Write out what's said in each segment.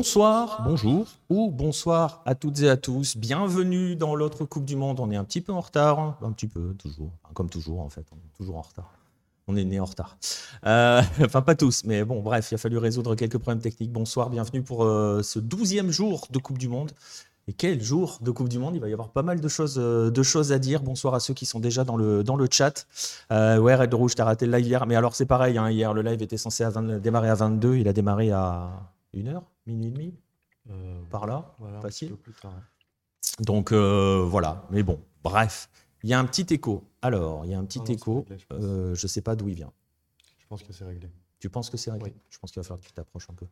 Bonsoir, bonjour ou bonsoir à toutes et à tous. Bienvenue dans l'autre Coupe du Monde. On est un petit peu en retard, hein. un petit peu, toujours, comme toujours en fait, on est toujours en retard. On est né en retard. Euh, enfin, pas tous, mais bon, bref, il a fallu résoudre quelques problèmes techniques. Bonsoir, bienvenue pour euh, ce douzième jour de Coupe du Monde. Et quel jour de Coupe du Monde? Il va y avoir pas mal de choses, euh, de choses à dire. Bonsoir à ceux qui sont déjà dans le, dans le chat. ouais, Red Rouge, t'as raté le live hier. Mais alors, c'est pareil, hein, hier, le live était censé démarrer à 22. Il a démarré à une heure minuit et demi, euh, par là, facile. Donc euh, voilà, mais bon, bref, il y a un petit écho. Alors, il y a un petit écho, je ne euh, sais pas d'où il vient. Je pense que c'est réglé. Tu penses que c'est réglé? Je pense qu'il va falloir que tu t'approches un peu.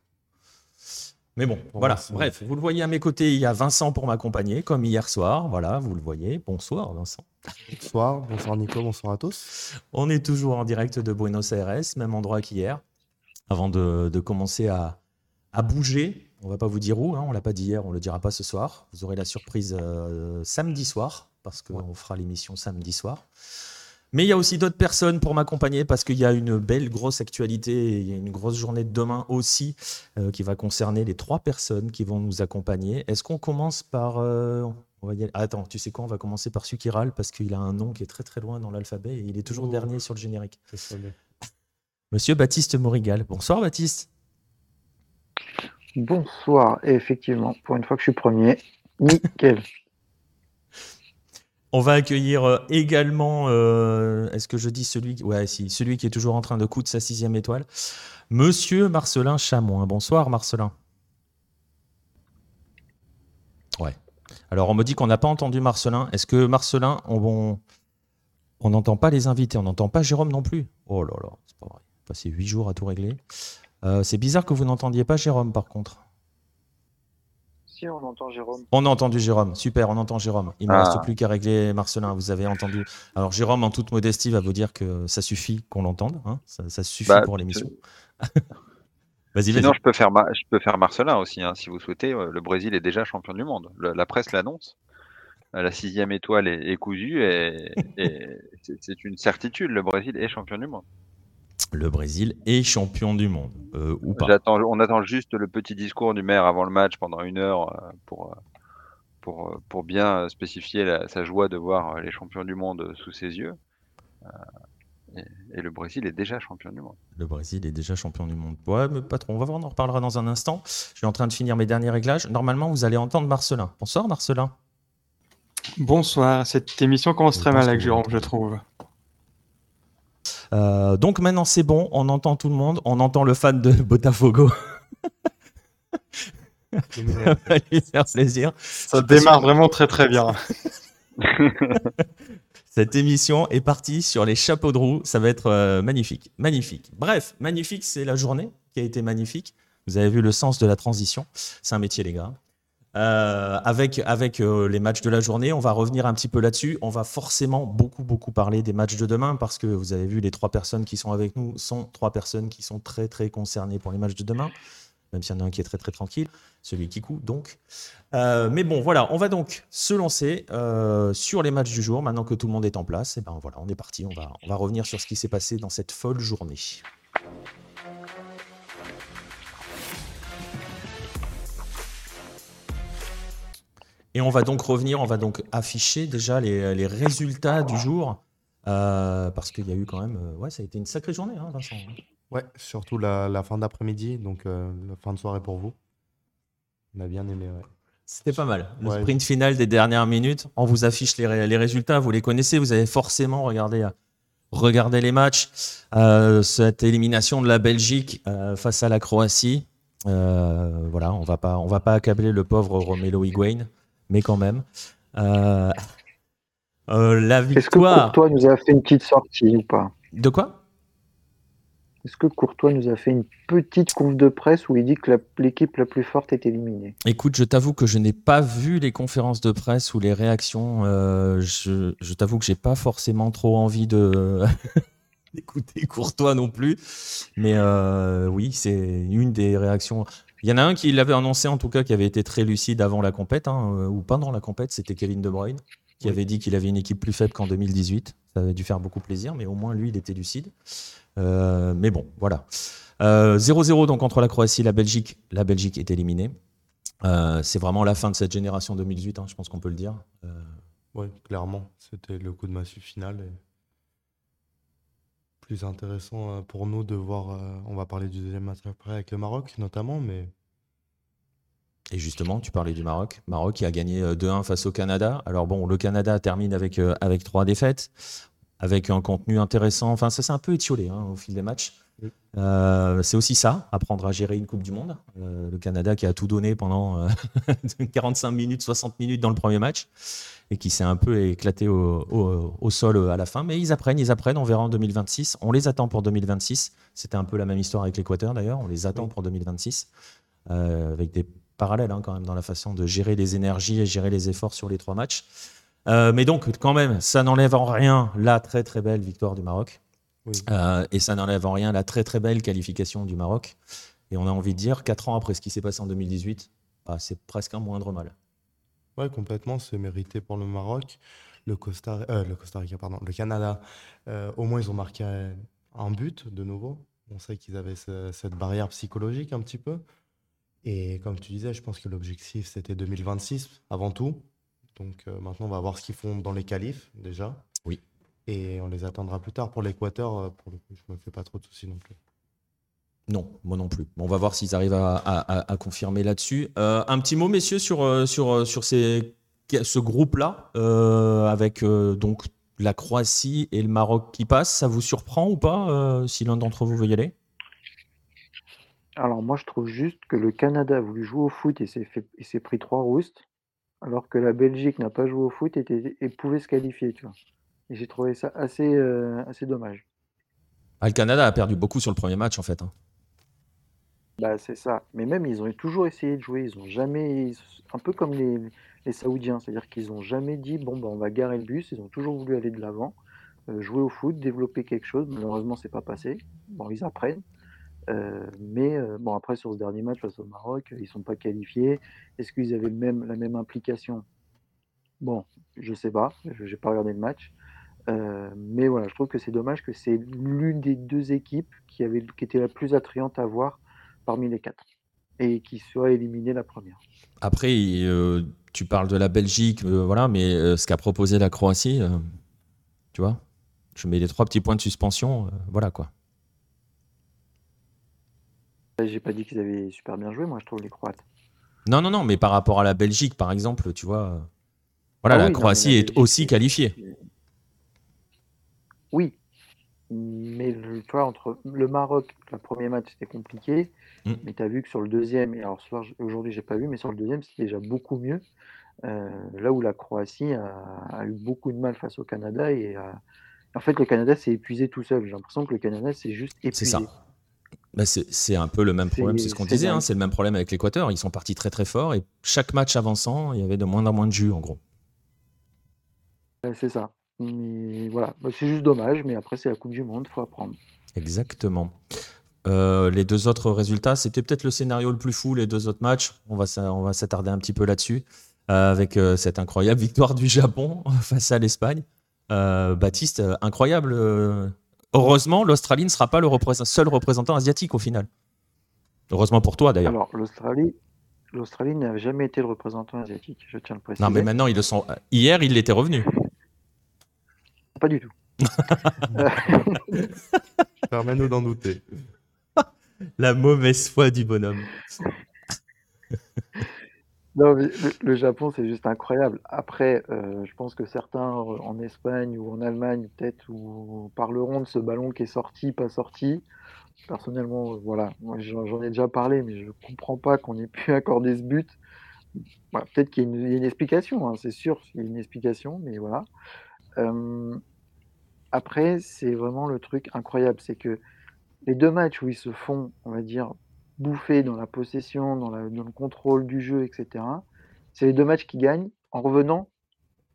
Mais bon, voilà, bref, vous le voyez à mes côtés, il y a Vincent pour m'accompagner, comme hier soir, voilà, vous le voyez. Bonsoir Vincent. Bonsoir, bonsoir Nico, bonsoir à tous. On est toujours en direct de Buenos Aires, même endroit qu'hier, avant de commencer à, à bouger. On va pas vous dire où, hein, on l'a pas dit hier, on le dira pas ce soir. Vous aurez la surprise euh, samedi soir, parce qu'on fera l'émission samedi soir. Mais il y a aussi d'autres personnes pour m'accompagner parce qu'il y a une belle grosse actualité, il y a une grosse journée de demain aussi euh, qui va concerner les trois personnes qui vont nous accompagner. Est-ce qu'on commence par... Euh, on va attends, tu sais quoi, on va commencer par celui qui râle parce qu'il a un nom qui est très très loin dans l'alphabet et il est toujours dernier sur le générique. Monsieur Baptiste Morigal. Bonsoir Baptiste. Bonsoir, et effectivement, pour une fois que je suis premier, nickel. On va accueillir euh, également, euh, est-ce que je dis celui, qui est toujours en train de coudre sa sixième étoile, Monsieur Marcelin Chamoin. Bonsoir Marcelin. Ouais. Alors on me dit qu'on n'a pas entendu Marcelin. Est-ce que Marcelin, on on n'entend pas les invités, on n'entend pas Jérôme non plus? Oh là là, c'est pas vrai. Passer huit jours à tout régler. Euh, c'est bizarre que vous n'entendiez pas Jérôme par contre. Si, on entend Jérôme. On a entendu Jérôme, super, on entend Jérôme. Il ne me reste ah. plus qu'à régler Marcelin, vous avez entendu. Alors Jérôme, en toute modestie, va vous dire que ça suffit qu'on l'entende, hein. ça, suffit bah, pour l'émission. vas-y, Sinon, je peux, faire je peux faire Marcelin aussi, hein, si vous souhaitez. Euh, le Brésil est déjà champion du monde. la presse l'annonce. Euh, la sixième étoile est, cousue et c'est une certitude. Le Brésil est champion du monde le Brésil est champion du monde. Euh, ou pas. on attend juste le petit discours du maire avant le match pendant une heure euh, pour, euh, pour, pour bien spécifier sa joie de voir les champions du monde sous ses yeux. Et, le Brésil est déjà champion du monde. Le Brésil est déjà champion du monde. Ouais, mais pas trop. On va voir, on en reparlera dans un instant. Je suis en train de finir mes derniers réglages. Normalement, vous allez entendre Marcelin. Bonsoir, Marcelin. Bonsoir. Cette émission commence très mal avec Jérôme, je trouve. Euh, donc maintenant c'est bon, on entend tout le monde, on entend le fan de Botafogo. Ça va lui faire plaisir. Ça démarre vraiment très très bien. Cette émission est partie sur les chapeaux de roue. Ça va être euh, magnifique. Magnifique. Bref, magnifique, c'est la journée qui a été magnifique. Vous avez vu le sens de la transition. C'est un métier, les gars. Euh, avec avec euh, les matchs de la journée, on va revenir un petit peu là-dessus. On va forcément beaucoup, beaucoup parler des matchs de demain parce que vous avez vu, les trois personnes qui sont avec nous sont trois personnes qui sont très, très concernées pour les matchs de demain, même s'il y en a un qui est très, très tranquille, celui qui coud donc. Euh, mais bon, voilà, on va donc se lancer sur les matchs du jour maintenant que tout le monde est en place. Et ben voilà, on est parti. On va, on va revenir sur ce qui s'est passé dans cette folle journée. Et on va donc revenir, on va donc afficher déjà les, résultats du jour. Euh, parce qu'il y a eu quand même. Euh, ouais, ça a été une sacrée journée, hein, Vincent. Ouais, surtout la, fin d'après-midi, donc euh, la fin de soirée pour vous. On a bien aimé, ouais. C'était pas mal. Le sprint final des dernières minutes, on vous affiche les, les, résultats, vous les connaissez, vous avez forcément regardé regardé les matchs. Euh, cette élimination de la Belgique euh, face à la Croatie. voilà, on va pas, on va pas accabler le pauvre Romelo Higuain, mais quand même. la victoire. Est-ce que Courtois nous a fait une petite sortie ou pas? De quoi? Est-ce que Courtois nous a fait une petite conf de presse où il dit que l'équipe la, plus forte est éliminée? Écoute, je t'avoue que je n'ai pas vu les conférences de presse ou les réactions. Euh, je, t'avoue que j'ai pas forcément trop envie de d'écouter Courtois non plus. Mais euh, oui, c'est une des réactions. Il y en a un qui l'avait annoncé en tout cas, qui avait été très lucide avant la compète hein, euh, ou pendant la compète. C'était Kevin De Bruyne qui avait dit qu'il avait une équipe plus faible qu'en 2018. Ça avait dû faire beaucoup plaisir, mais au moins lui, il était lucide. Euh, mais bon, voilà. 0-0 euh, donc entre la Croatie et la Belgique. La Belgique est éliminée. Euh, c'est vraiment la fin de cette génération 2018, hein, je pense qu'on peut le dire. Oui, clairement. C'était le coup de massue final. Plus intéressant pour nous de voir. on va parler du deuxième match après avec le Maroc, notamment, mais. Et justement, tu parlais du Maroc. Maroc qui a gagné 2-1 face au Canada. Alors bon, le Canada termine avec, avec trois défaites avec un contenu intéressant. Enfin, ça s'est un peu étiolé hein, au fil des matchs. Euh, c'est aussi ça, apprendre à gérer une Coupe du Monde. Euh, le Canada qui a tout donné pendant 45 euh, minutes, 60 minutes dans le premier match et qui s'est un peu éclaté au, sol à la fin. Mais ils apprennent, ils apprennent. On verra en 2026. On les attend pour 2026. C'était un peu la même histoire avec l'Équateur d'ailleurs. On les attend pour 2026 avec des parallèles hein, quand même dans la façon de gérer les énergies et gérer les efforts sur les trois matchs. Euh, mais donc, quand même, ça n'enlève en rien la très très belle victoire du Maroc. Euh, et ça n'enlève en rien la très très belle qualification du Maroc. Et on a envie de dire, 4 ans après ce qui s'est passé en 2018, bah, c'est presque un moindre mal. Oui, complètement, c'est mérité pour le Maroc. Le Costa, euh, le Costa Rica, pardon, le Canada, au moins ils ont marqué un but de nouveau. On sait qu'ils avaient cette barrière psychologique un petit peu. Et comme tu disais, je pense que l'objectif c'était 2026 avant tout. Donc euh, maintenant, on va voir ce qu'ils font dans les qualifs déjà. Oui. Et on les attendra plus tard. Pour l'Équateur, euh, pour le coup, je me fais pas trop de soucis non plus. Non, moi non plus. on va voir s'ils arrivent à, confirmer là-dessus. Euh, un petit mot, messieurs, sur, sur, sur ces, ce groupe-là, avec donc la Croatie et le Maroc qui passent. Ça vous surprend ou pas, si l'un d'entre vous veut y aller? Alors moi, je trouve juste que le Canada a voulu jouer au foot et s'est pris trois roustes alors que la Belgique n'a pas joué au foot et, pouvait se qualifier, tu vois. Et j'ai trouvé ça assez, euh, assez dommage. Ah, le Canada a perdu beaucoup sur le premier match, en fait. Hein. Bah, c'est ça. Mais même, ils ont toujours essayé de jouer. Ils ont jamais. Un peu comme les, les Saoudiens. C'est-à-dire qu'ils n'ont jamais dit bon, bah, on va garer le bus. Ils ont toujours voulu aller de l'avant, euh, jouer au foot, développer quelque chose. Malheureusement, c'est pas passé. Bon, ils apprennent. Euh, mais euh, bon, après, sur ce dernier match face au Maroc, ils ne sont pas qualifiés. Est-ce qu'ils avaient même, la même implication? Bon, je ne sais pas, je n'ai pas regardé le match. Mais voilà, je trouve que c'est dommage que c'est l'une des deux équipes qui, avait, qui était la plus attrayante à voir parmi les quatre et qui soit éliminée la première. Après, tu parles de la Belgique, voilà, mais ce qu'a proposé la Croatie, tu vois, je mets les trois petits points de suspension, voilà quoi. J'ai pas dit qu'ils avaient super bien joué, moi, je trouve, les Croates. Non, non, non, mais par rapport à la Belgique, par exemple, tu vois. Voilà, ah la Croatie est aussi qualifiée. Oui. Mais tu vois, entre le Maroc, le premier match, c'était compliqué. Mm. Mais tu as vu que sur le deuxième, et alors aujourd'hui, j'ai pas vu, mais sur le deuxième, c'était déjà beaucoup mieux. Euh, là où la Croatie a, eu beaucoup de mal face au Canada. Et en fait, le Canada s'est épuisé tout seul. J'ai l'impression que le Canada s'est juste épuisé. C'est ça. Bah, c'est un peu le même problème, c'est ce qu'on disait, hein, c'est le même problème avec l'Équateur. Ils sont partis très très fort et chaque match avançant, il y avait de moins en moins de jus en gros. C'est ça. voilà, bah, c'est juste dommage, mais après c'est la Coupe du Monde, il faut apprendre. Exactement. Euh, les deux autres résultats, c'était peut-être le scénario le plus fou, les deux autres matchs. On va, on va s'attarder un petit peu là-dessus, euh, avec euh, cette incroyable victoire du Japon face à l'Espagne. Baptiste, incroyable Heureusement, l'Australie ne sera pas le seul représentant asiatique au final. Heureusement pour toi d'ailleurs. Alors, l'Australie, l'Australie n'a jamais été le représentant asiatique, je tiens à le préciser. Non, mais maintenant, ils le sont. Hier, il était revenu. Pas du tout. Permets-nous d'en douter. La mauvaise foi du bonhomme. Non, le, Japon, c'est juste incroyable. Après, euh, je pense que certains euh, en Espagne ou en Allemagne, peut-être, ou parleront de ce ballon qui est sorti, pas sorti. Personnellement, euh, voilà, j'en ai déjà parlé, mais je comprends pas qu'on ait pu accorder ce but. peut-être qu'il y, a une explication, hein, c'est sûr, il y a une explication, mais voilà. après, c'est vraiment le truc incroyable, c'est que les deux matchs où ils se font, on va dire, bouffer dans la possession, dans, le contrôle du jeu, etc., c'est les deux matchs qui gagnent en revenant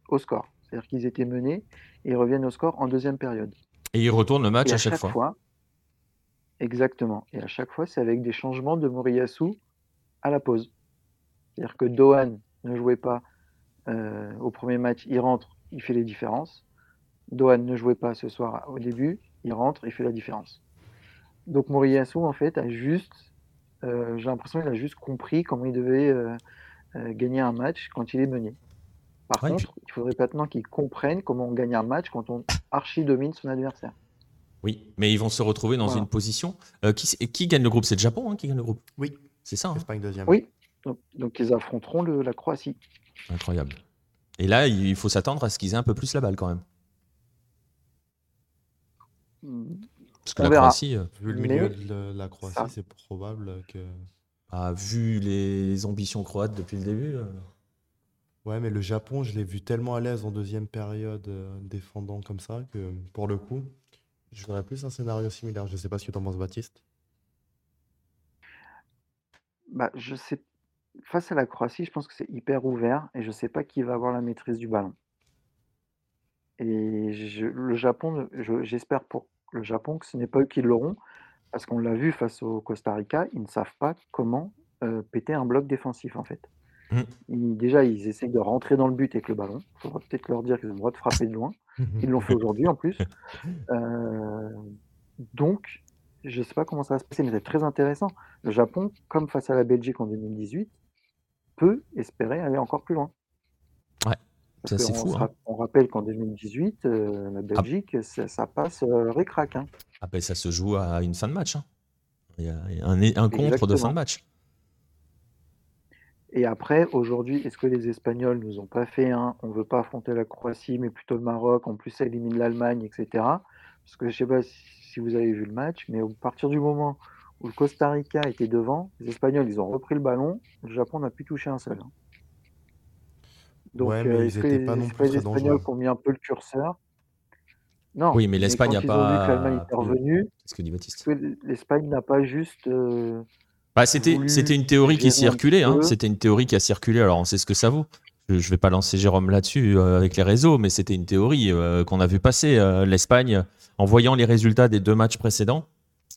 au score. C'est-à-dire qu'ils étaient menés et ils reviennent au score en deuxième période. Et ils retournent le match à, chaque, fois. Exactement. Et à chaque fois, c'est avec des changements de Moriyasu à la pause. C'est-à-dire que Dohan ne jouait pas euh, au premier match, il rentre, il fait les différences. Dohan ne jouait pas ce soir au début, il rentre, il fait la différence. Donc Moriyasu, en fait, a juste euh, j'ai l'impression qu'il a juste compris comment il devait euh, euh, gagner un match quand il est mené. Par contre, il faudrait maintenant qu'il comprenne comment on gagne un match quand on archi-domine son adversaire. Oui, mais ils vont se retrouver dans une position. qui, qui, gagne le groupe? C'est le Japon hein, qui gagne le groupe? Oui. C'est ça. Hein? Deuxième. Oui. Donc, ils affronteront la Croatie. Incroyable. Et là, il faut s'attendre à ce qu'ils aient un peu plus la balle quand même. Parce que la Croatie. Vu le milieu de la Croatie, c'est probable que. Ah, vu les ambitions croates depuis le début. Euh. Ouais, mais le Japon, je l'ai vu tellement à l'aise en deuxième période euh, défendant comme ça que pour le coup, je voudrais plus un scénario similaire. Je sais pas ce que tu en penses, Baptiste. Bah, je sais. Face à la Croatie, je pense que c'est hyper ouvert et je sais pas qui va avoir la maîtrise du ballon. Et le Japon, j'espère pour le Japon que ce n'est pas eux qui l'auront, parce qu'on l'a vu face au Costa Rica, ils ne savent pas comment euh, péter un bloc défensif en fait. Mmh. déjà, ils essaient de rentrer dans le but avec le ballon. Il faudra peut-être leur dire qu'ils ont le droit de frapper de loin. Ils l'ont fait aujourd'hui en plus. Euh, donc, je ne sais pas comment ça va se passer, mais c'est très intéressant. Le Japon, comme face à la Belgique en 2018, peut espérer aller encore plus loin. Ouais. C'est fou. Hein. On rappelle qu'en 2018, euh, la ah. Belgique, ça, passe euh, récrac. Hein. Ah ben, ça se joue à une fin de match. Hein. Il y a un, un contre de fin de match. Et après, aujourd'hui, est-ce que les Espagnols nous ont pas fait un on veut pas affronter la Croatie, mais plutôt le Maroc, en plus ça élimine l'Allemagne, etc. Parce que je sais pas si vous avez vu le match, mais à partir du moment où le Costa Rica était devant, les Espagnols, ils ont repris le ballon, le Japon n'a plus touché un seul. Hein. Donc, ouais, mais euh, ils n'étaient pas non plus les Espagnols qui ont mis un peu le curseur. Non. Oui, mais l'Espagne n'a pas. L'Allemagne est revenue. ce que dit Baptiste. L'Espagne n'a pas juste. Euh, bah, c'était, c'était une théorie qui circulait. Hein. C'était une théorie qui a circulé. Alors, on sait ce que ça vaut. Je ne vais pas lancer Jérôme là-dessus euh, avec les réseaux, mais c'était une théorie qu'on a vu passer. L'Espagne, en voyant les résultats des deux matchs précédents,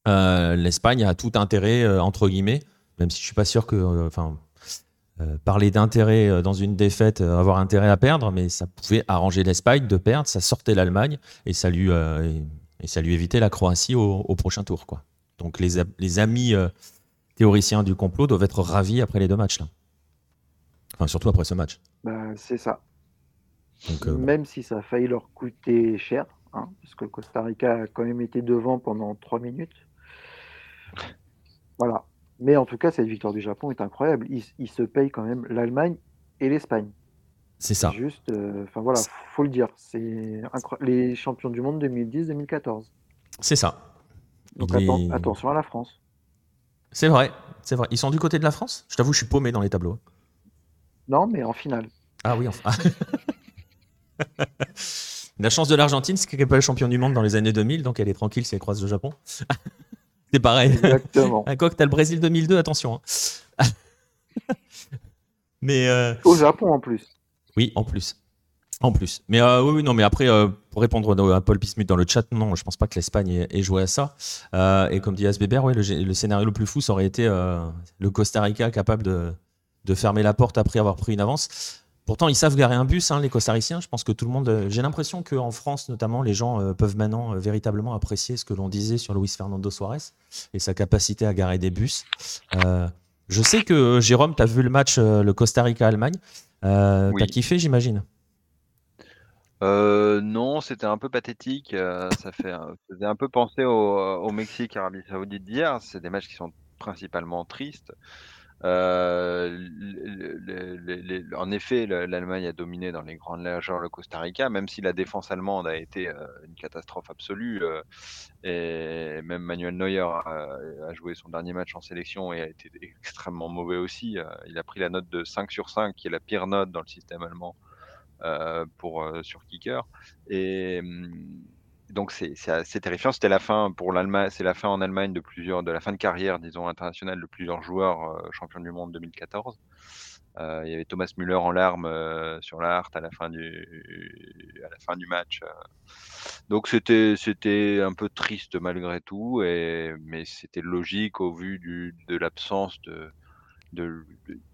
l'Espagne a tout intérêt, entre guillemets, même si je ne suis pas sûr que. Enfin, euh, parler d'intérêt euh, dans une défaite, euh, avoir intérêt à perdre, mais ça pouvait arranger l'Espagne de perdre, ça sortait l'Allemagne et ça lui et, ça lui évitait la Croatie au, prochain tour, quoi. Donc les, les amis théoriciens du complot doivent être ravis après les deux matchs là. Enfin surtout après ce match. Bah, c'est ça. même si ça a failli leur coûter cher, hein, parce que Costa Rica a quand même été devant pendant trois minutes. Voilà. Mais en tout cas, cette victoire du Japon est incroyable. Ils, se payent quand même l'Allemagne et l'Espagne. C'est ça. Juste, euh, enfin voilà, faut le dire. C'est les champions du monde 2010-2014. C'est ça. Donc attention à la France. C'est vrai, c'est vrai. Ils sont du côté de la France? Je t'avoue, je suis paumé dans les tableaux. Non, mais en finale. Ah oui, enfin. la chance de l'Argentine, c'est qu'elle n'est pas le champion du monde dans les années 2000, donc elle est tranquille si elle croise le Japon. C'est pareil. Exactement. Quoi que tu as le Brésil 2002, attention. Hein. mais euh, Au Japon en plus. Oui, en plus. En plus. Mais euh, oui, non, mais après, euh, pour répondre à Paul Pismut dans le chat, non, je pense pas que l'Espagne ait, joué à ça. et comme dit Asbeber, ouais, le, scénario le plus fou, ça aurait été le Costa Rica capable de, de, fermer la porte après avoir pris une avance. Pourtant, ils savent garer un bus, hein, les costariciens. Je pense que tout le monde. Euh, j'ai l'impression qu'en France, notamment, les gens euh, peuvent maintenant euh, véritablement apprécier ce que l'on disait sur Luis Fernando Suarez et sa capacité à garer des bus. je sais que Jérôme, tu as vu le match, le Costa Rica-Allemagne. Euh, T'as kiffé, j'imagine? Non, c'était un peu pathétique. ça, fait, faisait un peu penser au, au Mexique, Arabie Saoudite d'hier. C'est des matchs qui sont principalement tristes. Euh, en effet, l'Allemagne a dominé dans les grandes largeurs le Costa Rica, même si la défense allemande a été euh, une catastrophe absolue. Euh, et même Manuel Neuer a, joué son dernier match en sélection et a été extrêmement mauvais aussi. il a pris la note de 5 sur 5, qui est la pire note dans le système allemand pour, sur Kicker. Et hum, donc c'est assez terrifiant. C'était la fin pour l'Allemagne, c'est la fin en Allemagne de plusieurs, de la fin de carrière, disons internationale de plusieurs joueurs euh, champions du monde 2014. Euh, il y avait Thomas Müller en larmes euh, sur la à la fin du, à la fin du match. Donc c'était c'était un peu triste malgré tout, et, mais c'était logique au vu du, de l'absence de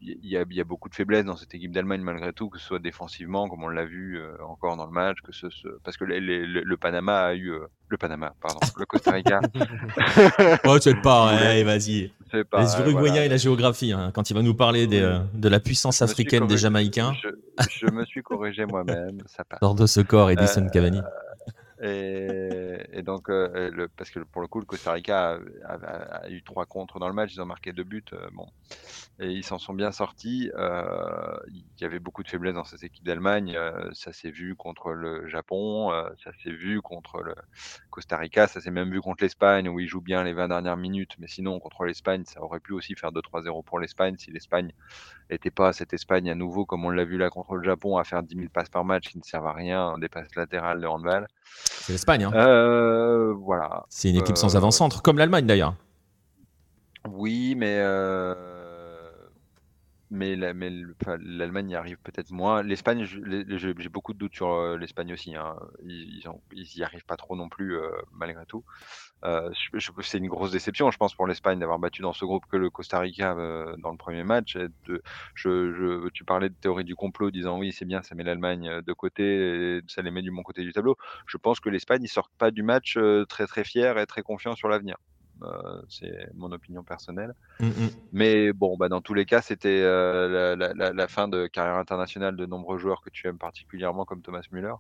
il y, a, beaucoup de faiblesses dans cette équipe d'Allemagne malgré tout, que ce soit défensivement, comme on l'a vu euh, encore dans le match, que ce, parce que le Panama a eu euh, le Panama, pardon, le Costa Rica. oh, tu es pas, vas-y. Les Uruguayens et la géographie, hein, quand il va nous parler euh, de la puissance africaine des Jamaïcains. Je, me suis corrigé moi-même, ça passe. Lors de ce corps, Edison Cavani. Et, donc, le, parce que pour le coup, le Costa Rica a, eu trois contres dans le match, ils ont marqué deux buts. bon, et ils s'en sont bien sortis. Euh, il y avait beaucoup de faiblesses dans cette équipe d'Allemagne. Euh, ça s'est vu contre le Japon, euh, ça s'est vu contre le Costa Rica, ça s'est même vu contre l'Espagne où ils jouent bien les 20 dernières minutes. Mais sinon, contre l'Espagne, ça aurait pu aussi faire 2-3-0 pour l'Espagne si l'Espagne n'était pas cette Espagne à nouveau, comme on l'a vu là contre le Japon, à faire 10 000 passes par match qui ne servent à rien, des passes latérales de handball. C'est l'Espagne. Hein. voilà. C'est une équipe sans avant-centre, comme l'Allemagne d'ailleurs. Oui, mais mais l'Allemagne y arrive peut-être moins. L'Espagne, j'ai beaucoup de doutes sur euh, l'Espagne aussi. Hein. Ils, ils, y arrivent pas trop non plus, euh, malgré tout. Euh, c'est une grosse déception, je pense, pour l'Espagne d'avoir battu dans ce groupe que le Costa Rica dans le premier match. tu parlais de théorie du complot, disant oui, c'est bien, ça met l'Allemagne de côté, ça les met du bon côté du tableau. Je pense que l'Espagne, ils sortent pas du match très très fiers et très confiants sur l'avenir. Euh, c'est mon opinion personnelle. Mm, mm. Mais bon, bah, dans tous les cas, c'était euh, la, fin de carrière internationale de nombreux joueurs que tu aimes particulièrement, comme Thomas Müller.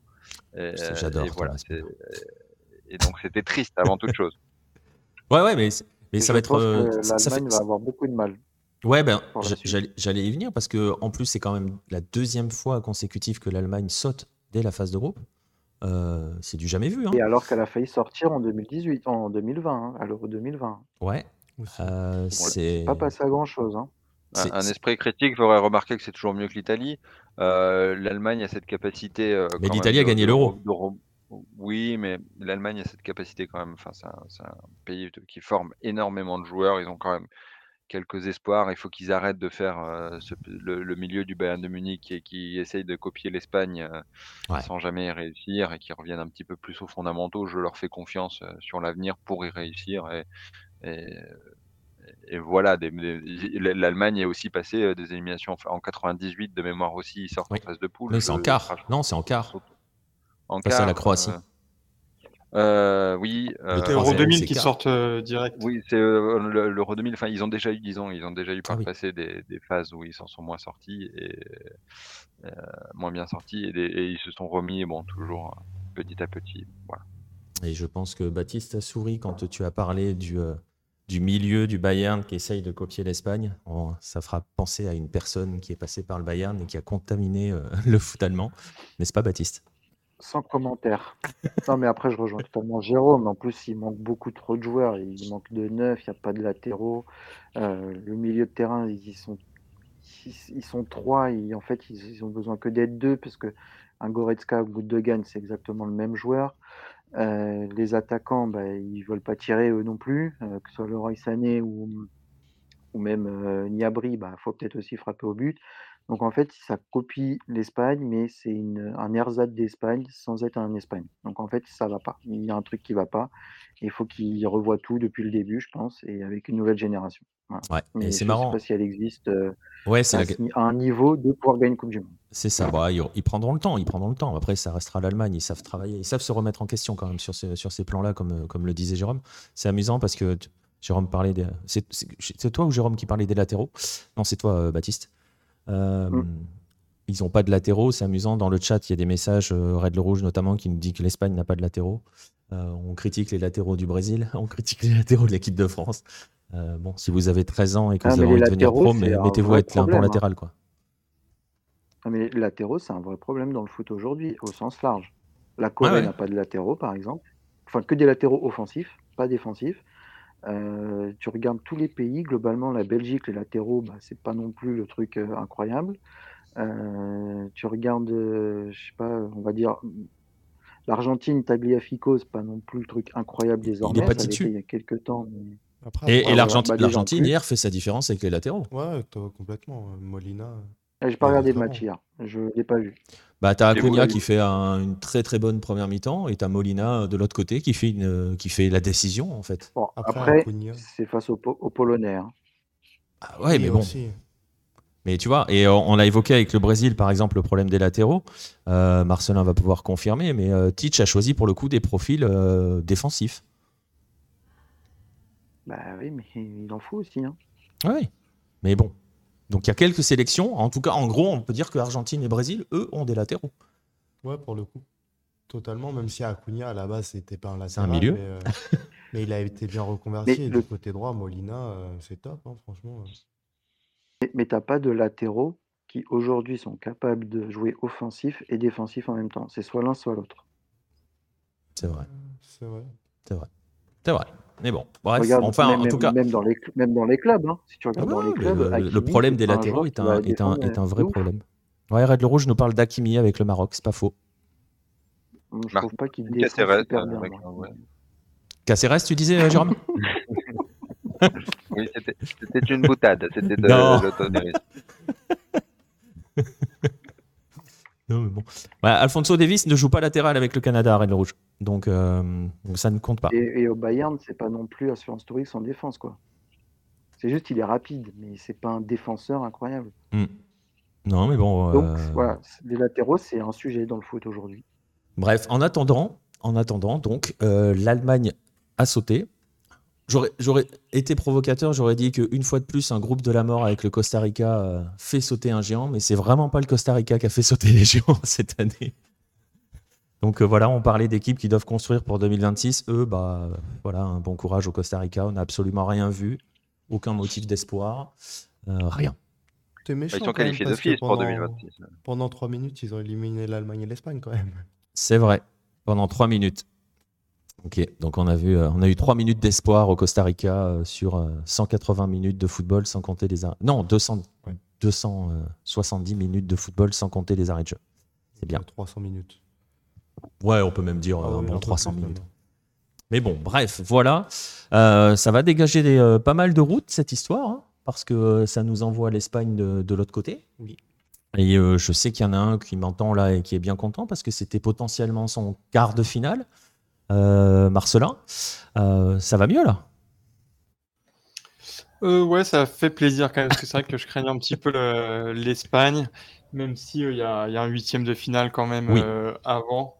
J'adore. Et, voilà, et donc c'était triste avant toute chose. Ouais, ouais, mais, mais ça va être. Euh, L'Allemagne va avoir beaucoup de mal. Ouais, ben, j'allais y venir parce que en plus, c'est quand même la deuxième fois consécutive que l'Allemagne saute dès la phase de groupe. Euh, c'est du jamais vu. Hein. Et alors qu'elle a failli sortir en 2018, en 2020, hein, à l'Euro 2020. Ouais. Euh, c'est pas passé à grand chose. Hein. Un, esprit critique ferait remarquer que c'est toujours mieux que l'Italie. Euh, L'Allemagne a cette capacité. mais l'Italie a gagné l'Euro. Oui, mais l'Allemagne a cette capacité quand même. Enfin, c'est un, pays qui forme énormément de joueurs. Ils ont quand même quelques espoirs. Il faut qu'ils arrêtent de faire euh, le, milieu du Bayern de Munich et qui essaye de copier l'Espagne euh, sans jamais réussir et qui reviennent un petit peu plus aux fondamentaux. Je leur fais confiance euh, sur l'avenir pour y réussir. Et, et, voilà, l'Allemagne est aussi passée des éliminations en 98 de mémoire aussi. Ils sortent en phase de poule. c'est en quart. Non, c'est en quart. En quart. à la Croatie. Euh, oui. Euh, l'Euro 2000 qui sortent euh, direct. Oui, c'est euh, l'Euro 2000. Enfin, ils ont déjà eu, disons, ils ont déjà eu par ah passé des, phases où ils s'en sont moins sortis et moins bien sortis et, ils se sont remis, bon, toujours petit à petit. Voilà. Et je pense que Baptiste a souri quand tu as parlé du, du milieu du Bayern qui essaye de copier l'Espagne. ça fera penser à une personne qui est passée par le Bayern et qui a contaminé le foot allemand. N'est-ce pas, Baptiste? Sans commentaire. Non, mais après, je rejoins totalement Jérôme. En plus, il manque beaucoup trop de joueurs. Il manque de neuf, il n'y a pas de latéraux. Euh, le milieu de terrain, ils sont, trois. En fait, ils, ont besoin que d'être deux parce que un Goretzka ou Gundogan, c'est exactement le même joueur. Euh, les attaquants, bah, ils veulent pas tirer eux non plus, euh, que ce soit Leroy Sané ou, ou même Niabri, il bah, faut peut-être aussi frapper au but. Donc en fait, ça copie l'Espagne, mais c'est un ersatz d'Espagne sans être un Espagne. Donc en fait, ça va pas. Il y a un truc qui va pas. Il faut qu'il revoie tout depuis le début, je pense, et avec une nouvelle génération. Ouais, et c'est marrant. Je sais pas si elle existe euh, ouais, à, un niveau de pouvoir gagner une Coupe du Monde. C'est ça. Bah, ils, prendront le temps. Ils prendront le temps. Après, ça restera l'Allemagne. Ils savent travailler. Ils savent se remettre en question quand même sur, sur ces plans-là, comme, comme le disait Jérôme. C'est amusant parce que Jérôme parlait des. C'est toi ou Jérôme qui parlait des latéraux? Non, c'est toi, euh, Baptiste. Euh, mm. Ils n'ont pas de latéraux, c'est amusant. Dans le chat, il y a des messages, euh, Red le Rouge notamment, qui nous dit que l'Espagne n'a pas de latéraux. Euh, on critique les latéraux du Brésil, on critique les latéraux de l'équipe de France. bon, si vous avez 13 ans et que ah, vous avez envie de devenir pro, mettez-vous à être un bon hein. latéral. Quoi. Ah, mais latéraux, c'est un vrai problème dans le foot aujourd'hui, au sens large. La Corée n'a pas de latéraux, par exemple. Enfin, que des latéraux offensifs, pas défensifs. Euh, tu regardes tous les pays, globalement, la Belgique, les latéraux, bah, c'est pas non plus le truc euh, incroyable. Euh, tu regardes, je sais pas, on va dire, l'Argentine, Tagliafico, c'est pas non plus le truc incroyable désormais. Il est pas il y a quelques temps. et, et l'Argentine, hier, fait sa différence avec les latéraux. Ouais, complètement. Molina. Je n'ai pas regardé le match hier. Je ne l'ai pas vu. Bah, tu as Acuna qui fait une très très bonne première mi-temps et tu as Molina de l'autre côté qui fait, une, qui fait la décision en fait. après, c'est face aux, Polonais. Hein. Ah ouais, mais bon. Mais tu vois, et on, l'a évoqué avec le Brésil par exemple, le problème des latéraux. Euh, Marcelin va pouvoir confirmer, mais euh, Titch a choisi pour le coup des profils euh, défensifs. Bah oui, mais il en faut aussi. Hein. Oui, mais bon, donc il y a quelques sélections. En tout cas, en gros, on peut dire que Argentine et Brésil, eux, ont des latéraux. Ouais, pour le coup. Totalement, même si Acuna, à la base, c'était pas un latéral. C'est un milieu. Euh, mais, il a été bien reconverti. le... côté droit, Molina, euh, c'est top, hein, franchement. Mais, mais tu n'as pas de latéraux qui, aujourd'hui, sont capables de jouer offensif et défensif en même temps. C'est soit l'un, soit l'autre. C'est vrai. C'est vrai. C'est vrai. C'est vrai. Mais bon, bref, enfin, même, en tout cas. Même dans les, même dans les clubs, hein. si tu regardes dans les clubs. Le, problème des latéraux est un, est un, est un vrai problème. Ouais, Red le Rouge nous parle d'Akimi avec le Maroc, c'est pas faux. Je trouve pas qu'il Caceres, bien. Caceres, tu disais, euh, Jérôme? Oui, c'était une boutade, c'était de bon. Alfonso Davis ne joue pas latéral avec le Canada à Rennes Rouge. Donc, euh, ça ne compte pas. Et, au Bayern, c'est pas non plus assurance touriste sans défense. quoi. C'est juste qu'il est rapide, mais c'est pas un défenseur incroyable. Hmm. Non, mais bon. Donc, euh, voilà, les latéraux, c'est un sujet dans le foot aujourd'hui. Bref, en attendant, en attendant donc, euh, l'Allemagne a sauté. J'aurais été provocateur, j'aurais dit qu'une fois de plus, un groupe de la mort avec le Costa Rica euh, fait sauter un géant, mais c'est vraiment pas le Costa Rica qui a fait sauter les géants cette année. Donc euh, voilà, on parlait d'équipes qui doivent construire pour 2026. Eux, bah voilà, un bon courage au Costa Rica. On n'a absolument rien vu, aucun motif d'espoir, euh, rien. ils sont qualifiés d'office pour 2026. Pendant trois minutes, ils ont éliminé l'Allemagne et l'Espagne quand même. C'est vrai, pendant trois minutes. Ok, donc on a, vu, euh, on a eu 3 minutes d'espoir au Costa Rica euh, sur 180 euh, minutes de football sans compter les arrêts. Non, 200, 270 minutes de football sans compter les arrêts de jeu. C'est bien. 300 minutes. Ouais, on peut même dire ah bon, 300 minutes. Mais bon, bref, voilà. ça va dégager des, pas mal de routes, cette histoire, hein, parce que ça nous envoie l'Espagne de, de l'autre côté. Oui. Et je sais qu'il y en a un qui m'entend là et qui est bien content parce que c'était potentiellement son quart de finale. Euh, Marcelin. Euh, ça va mieux là? Euh, Ouais, ça fait plaisir quand même, parce que c'est vrai que je craignais un petit peu l'Espagne, même s'il il y, a un huitième de finale quand même avant.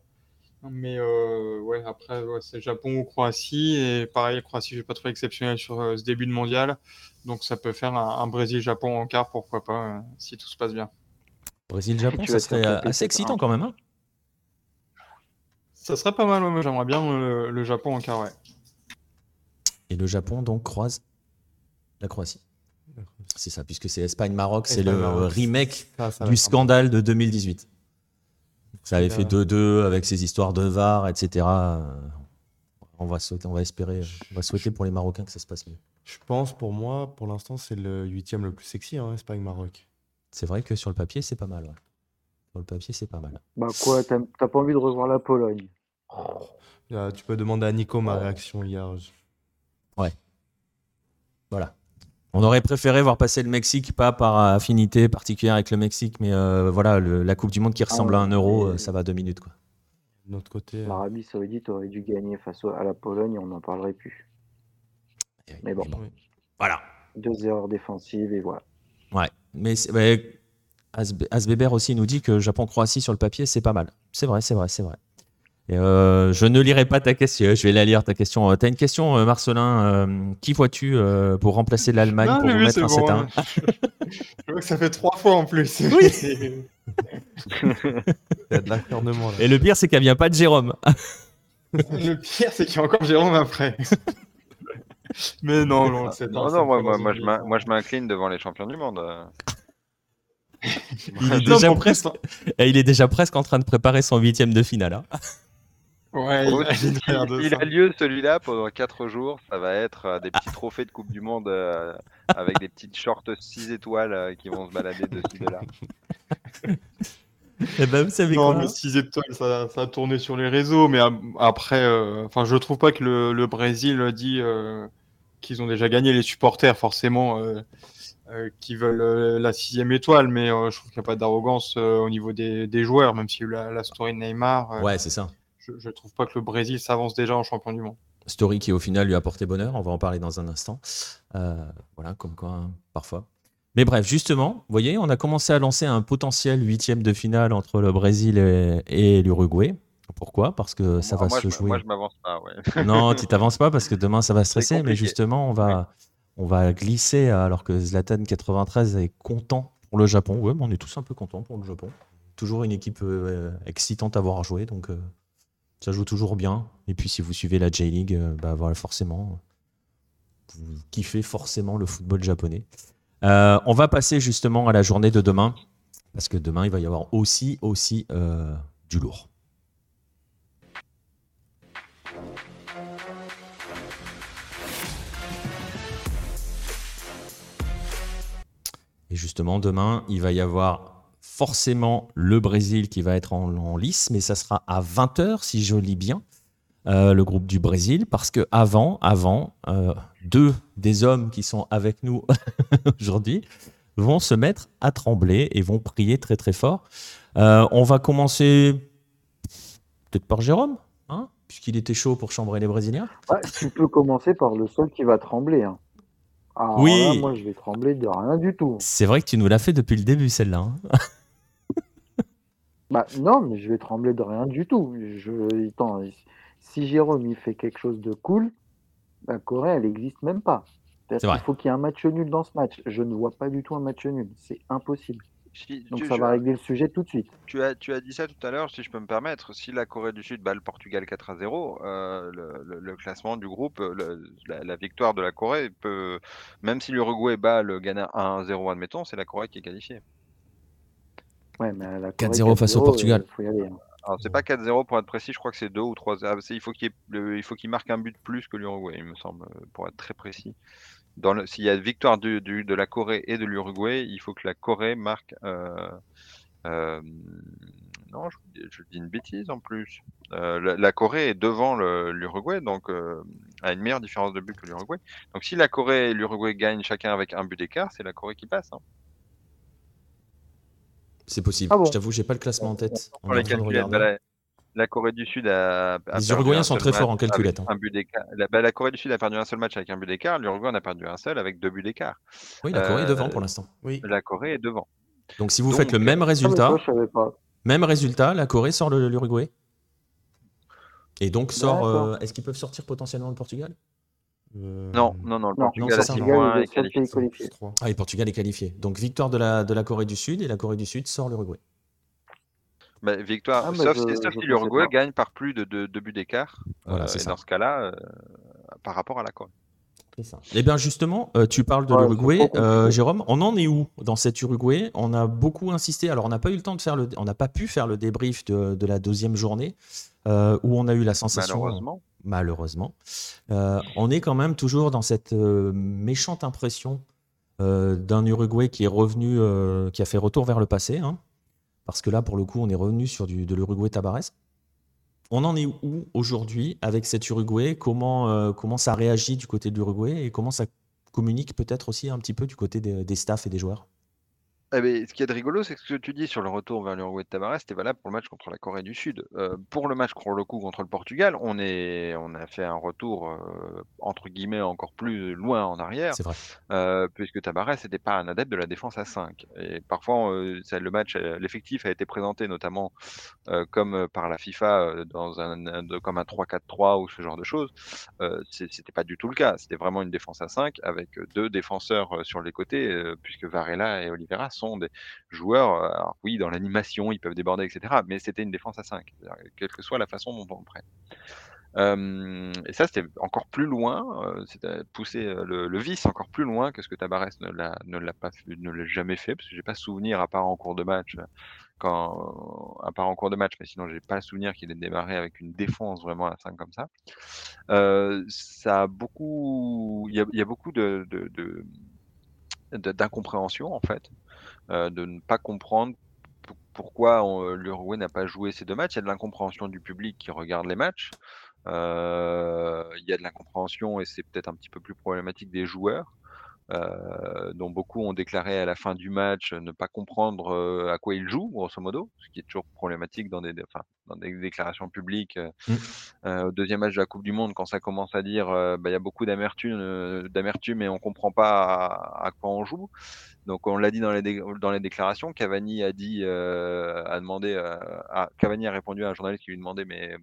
Mais ouais, après, c'est Japon ou Croatie. Et pareil, Croatie, je n'ai pas trouvé exceptionnel sur ce début de mondial. Donc ça peut faire un, Brésil-Japon en quart, pourquoi pas, si tout se passe bien. Brésil-Japon, ça serait assez excitant quand même. Hein? Ça serait pas mal, moi j'aimerais bien le, Japon en carré. Et le Japon donc croise la Croatie. C'est ça, puisque c'est Espagne-Maroc, c'est le remake du scandale de 2018. Ça avait fait 2-2 avec ces histoires de VAR, etc. On va, souhaiter, on va espérer, on va souhaiter pour les Marocains que ça se passe mieux. Je pense pour moi, pour l'instant, c'est le huitième le plus sexy, hein, Espagne-Maroc. C'est vrai que sur le papier, c'est pas mal. Ouais. Sur le papier, c'est pas mal. Bah quoi, t'as pas envie de revoir la Pologne? Tu peux demander à Nico ma réaction hier. Ouais. Voilà. On aurait préféré voir passer le Mexique, pas par affinité particulière avec le Mexique, mais euh, voilà, la Coupe du Monde qui ressemble à un euro, euh, ça va deux minutes. Quoi. De notre côté. Euh, L'Arabie Saoudite aurait dû gagner face à la Pologne, on n'en parlerait plus. Eh mais bon. Voilà. Deux erreurs défensives et voilà. Ouais. Mais, mais Asbeber aussi nous dit que Japon-Croatie sur le papier, c'est pas mal. C'est vrai, c'est vrai, c'est vrai. Euh, je ne lirai pas ta question, je vais la lire ta question. Tu as une question, euh, Marcelin. Euh, qui vois-tu pour remplacer l'Allemagne pour vous mettre un 7-1 Je vois que ça fait trois fois en plus. Oui Il y a de l'accornement. Et le pire, c'est qu'elle vient pas de Jérôme. le pire, c'est qu'il y a encore Jérôme après. Mais non, non, c'est non, non, moi, moi, moi, je m'incline devant les champions du monde. il, est déjà presque... il est déjà presque en train de préparer son huitième de finale. Hein. Ouais, il, a lieu celui-là pendant 4 jours. Ça va être euh, des petits trophées de Coupe du Monde euh, avec des petites shorts 6 étoiles euh, qui vont se balader de ci, de là. Eh ben, vous savez non, mais 6 étoiles, ça, ça, a tourné sur les réseaux. Mais après, enfin, je trouve pas que le, le Brésil dit qu'ils ont déjà gagné les supporters, forcément. Qui veulent la sixième étoile, mais je trouve qu'il n'y a pas d'arrogance au niveau des, des, joueurs, même si la, la story de Neymar. ouais, c'est ça je ne trouve pas que le Brésil s'avance déjà en champion du monde. Story qui au final lui a porté bonheur, on va en parler dans un instant. Euh, voilà, comme quoi, hein, parfois. Mais bref, justement, vous voyez, on a commencé à lancer un potentiel huitième de finale entre le Brésil et, l'Uruguay. Pourquoi? Parce que ça va se jouer. Moi, je m'avance pas. Ouais. non, tu t'avances pas parce que demain ça va stresser. Mais justement, on va, on va glisser alors que Zlatan 93 est content pour le Japon. Oui, on est tous un peu contents pour le Japon. Toujours une équipe euh, excitante à voir jouer. Donc, euh, ça joue toujours bien. Et puis si vous suivez la J-League, euh, bah forcément, vous kiffez forcément le football japonais. On va passer justement à la journée de demain, parce que demain, il va y avoir aussi, aussi du lourd. Et justement, demain, il va y avoir forcément le Brésil qui va être en, lice, mais ça sera à 20h, si je lis bien, euh, le groupe du Brésil, parce que avant, avant euh, deux des hommes qui sont avec nous aujourd'hui vont se mettre à trembler et vont prier très très fort. Euh, on va commencer peut-être par Jérôme, hein, puisqu'il était chaud pour chambrer les Brésiliens. tu peux commencer par le seul qui va trembler. Hein. Oui. moi, je vais trembler de rien du tout. C'est vrai que tu nous l'as fait depuis le début, celle-là. Hein. Bah, non, mais je vais trembler de rien du tout. Je, attends, si Jérôme il fait quelque chose de cool, la Corée, elle n'existe même pas. Il faut qu'il y ait un match nul dans ce match. Je ne vois pas du tout un match nul. C'est impossible. Donc ça va régler le sujet tout de suite. Tu as, tu as dit ça tout à l'heure, si je peux me permettre. Si la Corée du Sud bat le Portugal 4 à 0, euh, le, classement du groupe, la, victoire de la Corée peut, même si l'Uruguay bat le Ghana 1 à 0, admettons, c'est la Corée qui est qualifiée. 4-0 face au Portugal. Hein. Alors, c'est pas 4-0 pour être précis, je crois que c'est 2 ou 3 ah, Il faut qu'il qu marque un but plus que l'Uruguay, il me semble, pour être très précis. S'il y a victoire du, de la Corée et de l'Uruguay, il faut que la Corée marque. Euh, euh, non, je, dis une bêtise en plus. Euh, la, Corée est devant l'Uruguay, donc a une meilleure différence de but que l'Uruguay. Donc si la Corée et l'Uruguay gagnent chacun avec un but d'écart, c'est la Corée qui passe. Hein. C'est possible. Ah je t'avoue, j'ai pas le classement en tête. Pour les bah, la, Corée du Sud a. les Uruguayens sont très forts en calculette. Hein. Un but la, bah, la, Corée du Sud a perdu un seul match avec un but d'écart. L'Uruguay en a perdu un seul avec deux buts d'écart. Oui, la Corée est devant pour l'instant. Oui. La Corée est devant. Donc si vous faites le même résultat, même résultat, la Corée sort l'Uruguay. Et donc sort. Euh, est-ce qu'ils peuvent sortir potentiellement le Portugal? Euh, non, non, non, le Portugal, est qualifié. Ah, et Portugal est qualifié. Donc victoire de la, de la Corée du Sud et la Corée du Sud sort l'Uruguay. Bah, victoire, ah, sauf, si l'Uruguay gagne par plus de deux buts d'écart. Voilà, euh, dans ce cas-là, euh, par rapport à la Corée. Eh bien justement, tu parles de l'Uruguay, Jérôme. On en est où dans cet Uruguay? On a beaucoup insisté. Alors on n'a pas eu le temps de faire le, on n'a pas pu faire le débrief de, de la deuxième journée où on a eu la sensation. Malheureusement malheureusement. Euh, on est quand même toujours dans cette euh, méchante impression euh, d'un Uruguay qui est revenu, qui a fait retour vers le passé. Hein. Parce que là, pour le coup, on est revenu sur de l'Uruguay Tabarès. On en est où aujourd'hui avec cet Uruguay? Comment, comment ça réagit du côté de l'Uruguay et comment ça communique peut-être aussi un petit peu du côté des staffs et des joueurs? Eh ce qui est de rigolo, c'est que ce que tu dis sur le retour vers l'Uruguay de Tabarès, c'était valable pour le match contre la Corée du Sud. Euh, pour le match contre le coup contre le Portugal, on, est, on a fait un retour euh, entre guillemets encore plus loin en arrière, vrai. Euh, puisque Tabarès n'était pas un adepte de la défense à 5. Et parfois, le match, l'effectif a été présenté notamment comme par la FIFA dans un, comme un 3-4-3 ou ce genre de choses. c'était pas du tout le cas. C'était vraiment une défense à 5 avec deux défenseurs sur les côtés, puisque Varela et Oliveira des joueurs, euh, oui, dans l'animation, ils peuvent déborder, etc. Mais c'était une défense à 5, quelle que soit la façon dont on le prenne. et ça, c'était encore plus loin, c'était pousser le, vice encore plus loin que ce que l'a, ne l'a pas, ne l'a jamais fait, parce que j'ai pas souvenir à part en cours de match, quand, à part en cours de match, mais sinon j'ai pas souvenir qu'il ait démarré avec une défense vraiment à 5 comme ça. ça a beaucoup, il y a, beaucoup de, d'incompréhension en fait, de ne pas comprendre pourquoi l'Uruguay n'a pas joué ces deux matchs. Il y a de l'incompréhension du public qui regarde les matchs. Euh, il y a de l'incompréhension et c'est peut-être un petit peu plus problématique des joueurs. Euh, dont beaucoup ont déclaré à la fin du match ne pas comprendre euh, à quoi ils jouent, grosso modo, ce qui est toujours problématique dans des, enfin, dans des déclarations publiques. Mmh. au deuxième match de la Coupe du Monde, quand ça commence à dire bah, il y a beaucoup d'amertume, d'amertume et on comprend pas à, quoi on joue. Donc on l'a dit dans les, dans les déclarations, Cavani a dit, a demandé, à, Cavani a répondu à un journaliste qui lui demandait mais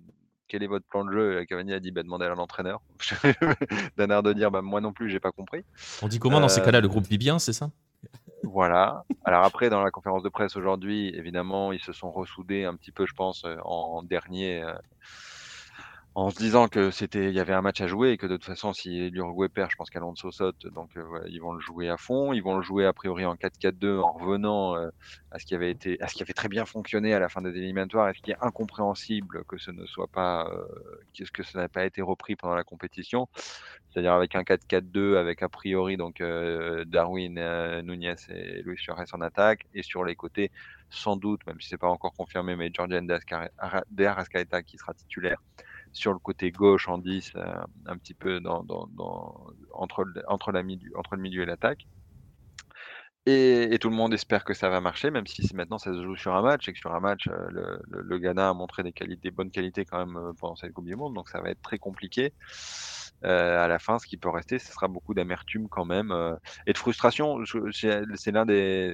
quel est votre plan de jeu Cavani a dit bah, demandez à l'entraîneur. D'un air de dire bah, moi non plus, j'ai pas compris. On dit comment dans ces cas-là Le groupe vit bien, c'est ça? Voilà. Alors après, dans la conférence de presse aujourd'hui, évidemment, ils se sont ressoudés un petit peu, je pense, en dernier en se disant que c'était, il y avait un match à jouer et que de toute façon, si l'Uruguay perd, je pense qu'Alonso saute, donc euh, ils vont le jouer à fond. Ils vont le jouer a priori en 4-4-2 en revenant euh, à ce qui avait été, à ce qui avait très bien fonctionné à la fin des éliminatoires et ce qui est incompréhensible que ce ne soit pas, euh, que pas été repris pendant la compétition, c'est-à-dire avec un 4-4-2 avec a priori donc Darwin, Nunez et Luis Suarez en attaque et sur les côtés sans doute, même si c'est pas encore confirmé, mais Jordan De Arrascaeta qui sera titulaire sur le côté gauche en 10, euh, un petit peu dans, entre, entre, la entre le milieu et l'attaque. Et, tout le monde espère que ça va marcher, même si maintenant ça se joue sur un match et que sur un match, euh, le, Ghana a montré des, qualités, bonnes qualités quand même euh, pendant cette Coupe du Monde, donc ça va être très compliqué. Euh, à la fin, ce qui peut rester, ce sera beaucoup d'amertume quand même euh, et de frustration. C'est l'un des.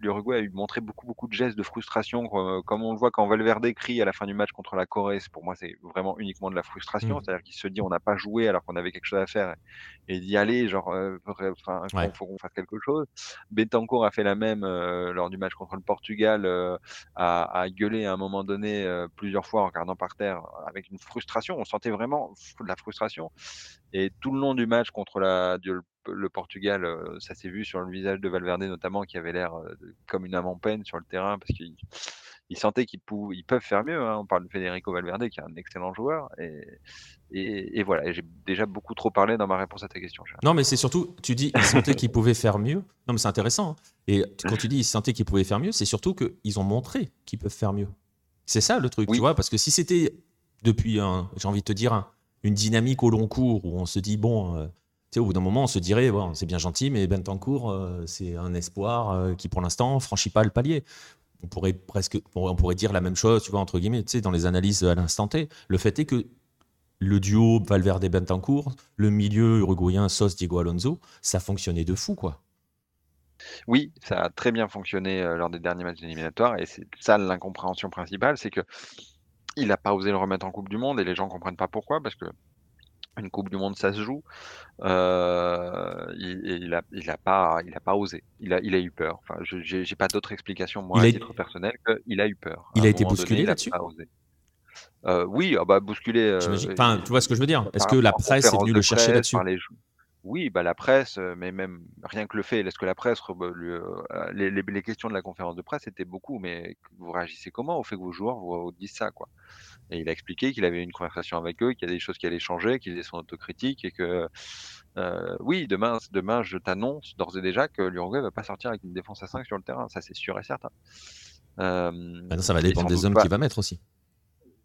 L'Uruguay a eu montré beaucoup, beaucoup de gestes de frustration, comme on le voit quand Valverde crie à la fin du match contre la Corée. Pour moi, c'est vraiment uniquement de la frustration. Mmh. C'est-à-dire qu'il se dit on n'a pas joué alors qu'on avait quelque chose à faire et d'y aller, genre, euh, enfin, il faut qu'on fasse quelque chose. Betancourt a fait la même lors du match contre le Portugal, a, a, gueulé à un moment donné plusieurs fois en regardant par terre avec une frustration. On sentait vraiment de la frustration. Et tout le long du match contre la, le, Portugal, euh, ça s'est vu sur le visage de Valverde notamment, qui avait l'air euh, comme une âme en peine sur le terrain, parce qu'il il sentait qu'ils ils peuvent faire mieux. Hein. On parle de Federico Valverde, qui est un excellent joueur. Et, et, voilà, j'ai déjà beaucoup trop parlé dans ma réponse à ta question. Non, mais c'est surtout, tu dis, ils sentaient qu'ils pouvaient faire mieux. Non, mais c'est intéressant. Hein. Et quand tu dis, ils sentaient qu'ils pouvaient faire mieux, c'est surtout qu'ils ont montré qu'ils peuvent faire mieux. C'est ça le truc, tu vois, parce que si c'était depuis, j'ai envie de te dire, un, une dynamique au long cours où on se dit, bon, euh, au bout d'un moment, on se dirait, bon, c'est bien gentil, mais Bentancourt, euh, c'est un espoir euh, qui, pour l'instant, franchit pas le palier. On pourrait presque, on pourrait dire la même chose, tu vois, entre guillemets, dans les analyses à l'instant T. Le fait est que le duo Valverde-Bentancourt, le milieu uruguayen Sos-Diego Alonso, ça fonctionnait de fou, quoi. Oui, ça a très bien fonctionné lors des derniers matchs éliminatoires et c'est ça l'incompréhension principale, c'est que il n'a pas osé le remettre en Coupe du Monde et les gens comprennent pas pourquoi parce que une Coupe du Monde ça se joue. Euh, il, n'a il, a, pas, il a pas osé. Il a, il a eu peur. Enfin, je j'ai pas d'autre explication moi à titre personnel qu'il a eu peur. Il a été bousculé là-dessus. Euh, oui, ah bah bousculé. Euh, enfin, tu vois ce que je veux dire. Est-ce que la presse est venue le chercher là-dessus oui, bah, la presse, mais même rien que le fait, est-ce que la presse, les, questions de la conférence de presse étaient beaucoup, mais vous réagissez comment au fait que vos joueurs vous, disent ça, quoi? Et il a expliqué qu'il avait une conversation avec eux, qu'il y a des choses qui allaient changer, qu'il faisait son autocritique et que oui, demain, demain, je t'annonce d'ores et déjà que l'Uruguay va pas sortir avec une défense à 5 sur le terrain, ça c'est sûr et certain. ça va dépendre des hommes qu'il va mettre aussi.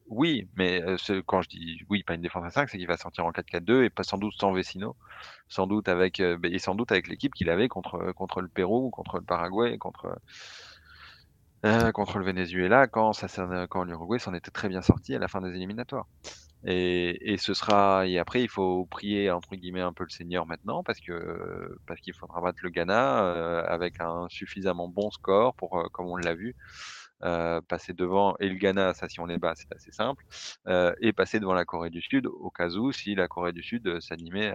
Oui, mais quand je dis oui, pas une défense à 5, c'est qu'il va sortir en 4-4-2 et pas sans doute sans Vecino, sans doute avec et sans doute avec l'équipe qu'il avait contre contre le Pérou, contre le Paraguay, contre contre le Venezuela quand ça quand l'Uruguay s'en était très bien sorti à la fin des éliminatoires. Et, et ce sera et après il faut prier entre guillemets un peu le Seigneur maintenant parce que parce qu'il faudra battre le Ghana avec un suffisamment bon score pour comme on l'a vu euh, passer devant et le Ghana, ça si on les bat, c'est assez simple, euh, et passer devant la Corée du Sud au cas où si la Corée du Sud euh, s'animait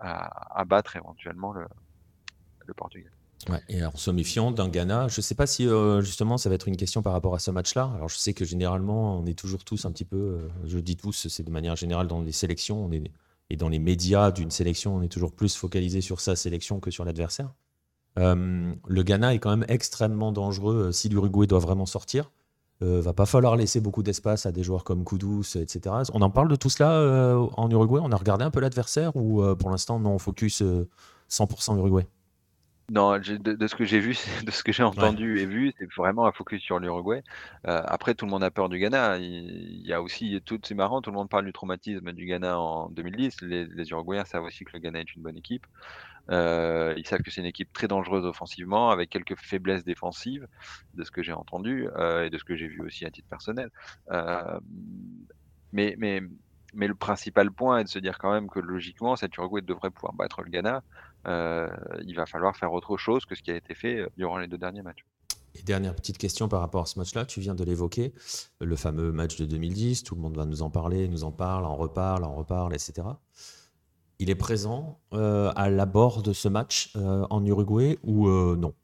à, battre éventuellement le, Portugal. et en se méfiant d'un Ghana, je ne sais pas si justement ça va être une question par rapport à ce match-là. Alors je sais que généralement on est toujours tous un petit peu, je dis tous, c'est de manière générale dans les sélections, et dans les médias d'une sélection, on est toujours plus focalisé sur sa sélection que sur l'adversaire. Euh, le Ghana est quand même extrêmement dangereux si l'Uruguay doit vraiment sortir. Euh, va pas falloir laisser beaucoup d'espace à des joueurs comme Kudus, etc. On en parle de tout cela en Uruguay? On a regardé un peu l'adversaire ou pour l'instant non, on focus 100% Uruguay? Non, de, ce que j'ai vu, de ce que j'ai entendu et vu, c'est vraiment un focus sur l'Uruguay. Euh, après, tout le monde a peur du Ghana. Il, y a aussi, tout, c'est marrant, tout le monde parle du traumatisme du Ghana en 2010. Les, Uruguayens savent aussi que le Ghana est une bonne équipe. Euh, ils savent que c'est une équipe très dangereuse offensivement, avec quelques faiblesses défensives, de ce que j'ai entendu euh, et de ce que j'ai vu aussi à titre personnel. mais, mais, le principal point est de se dire quand même que logiquement, cette Uruguay devrait pouvoir battre le Ghana. Euh, il va falloir faire autre chose que ce qui a été fait euh, durant les deux derniers matchs. Et dernière petite question par rapport à ce match-là, tu viens de l'évoquer, le fameux match de 2010, tout le monde va nous en parler, nous en parle, en reparle, en reparle, etc. Il est présent euh, à l'abord de ce match en Uruguay ou non?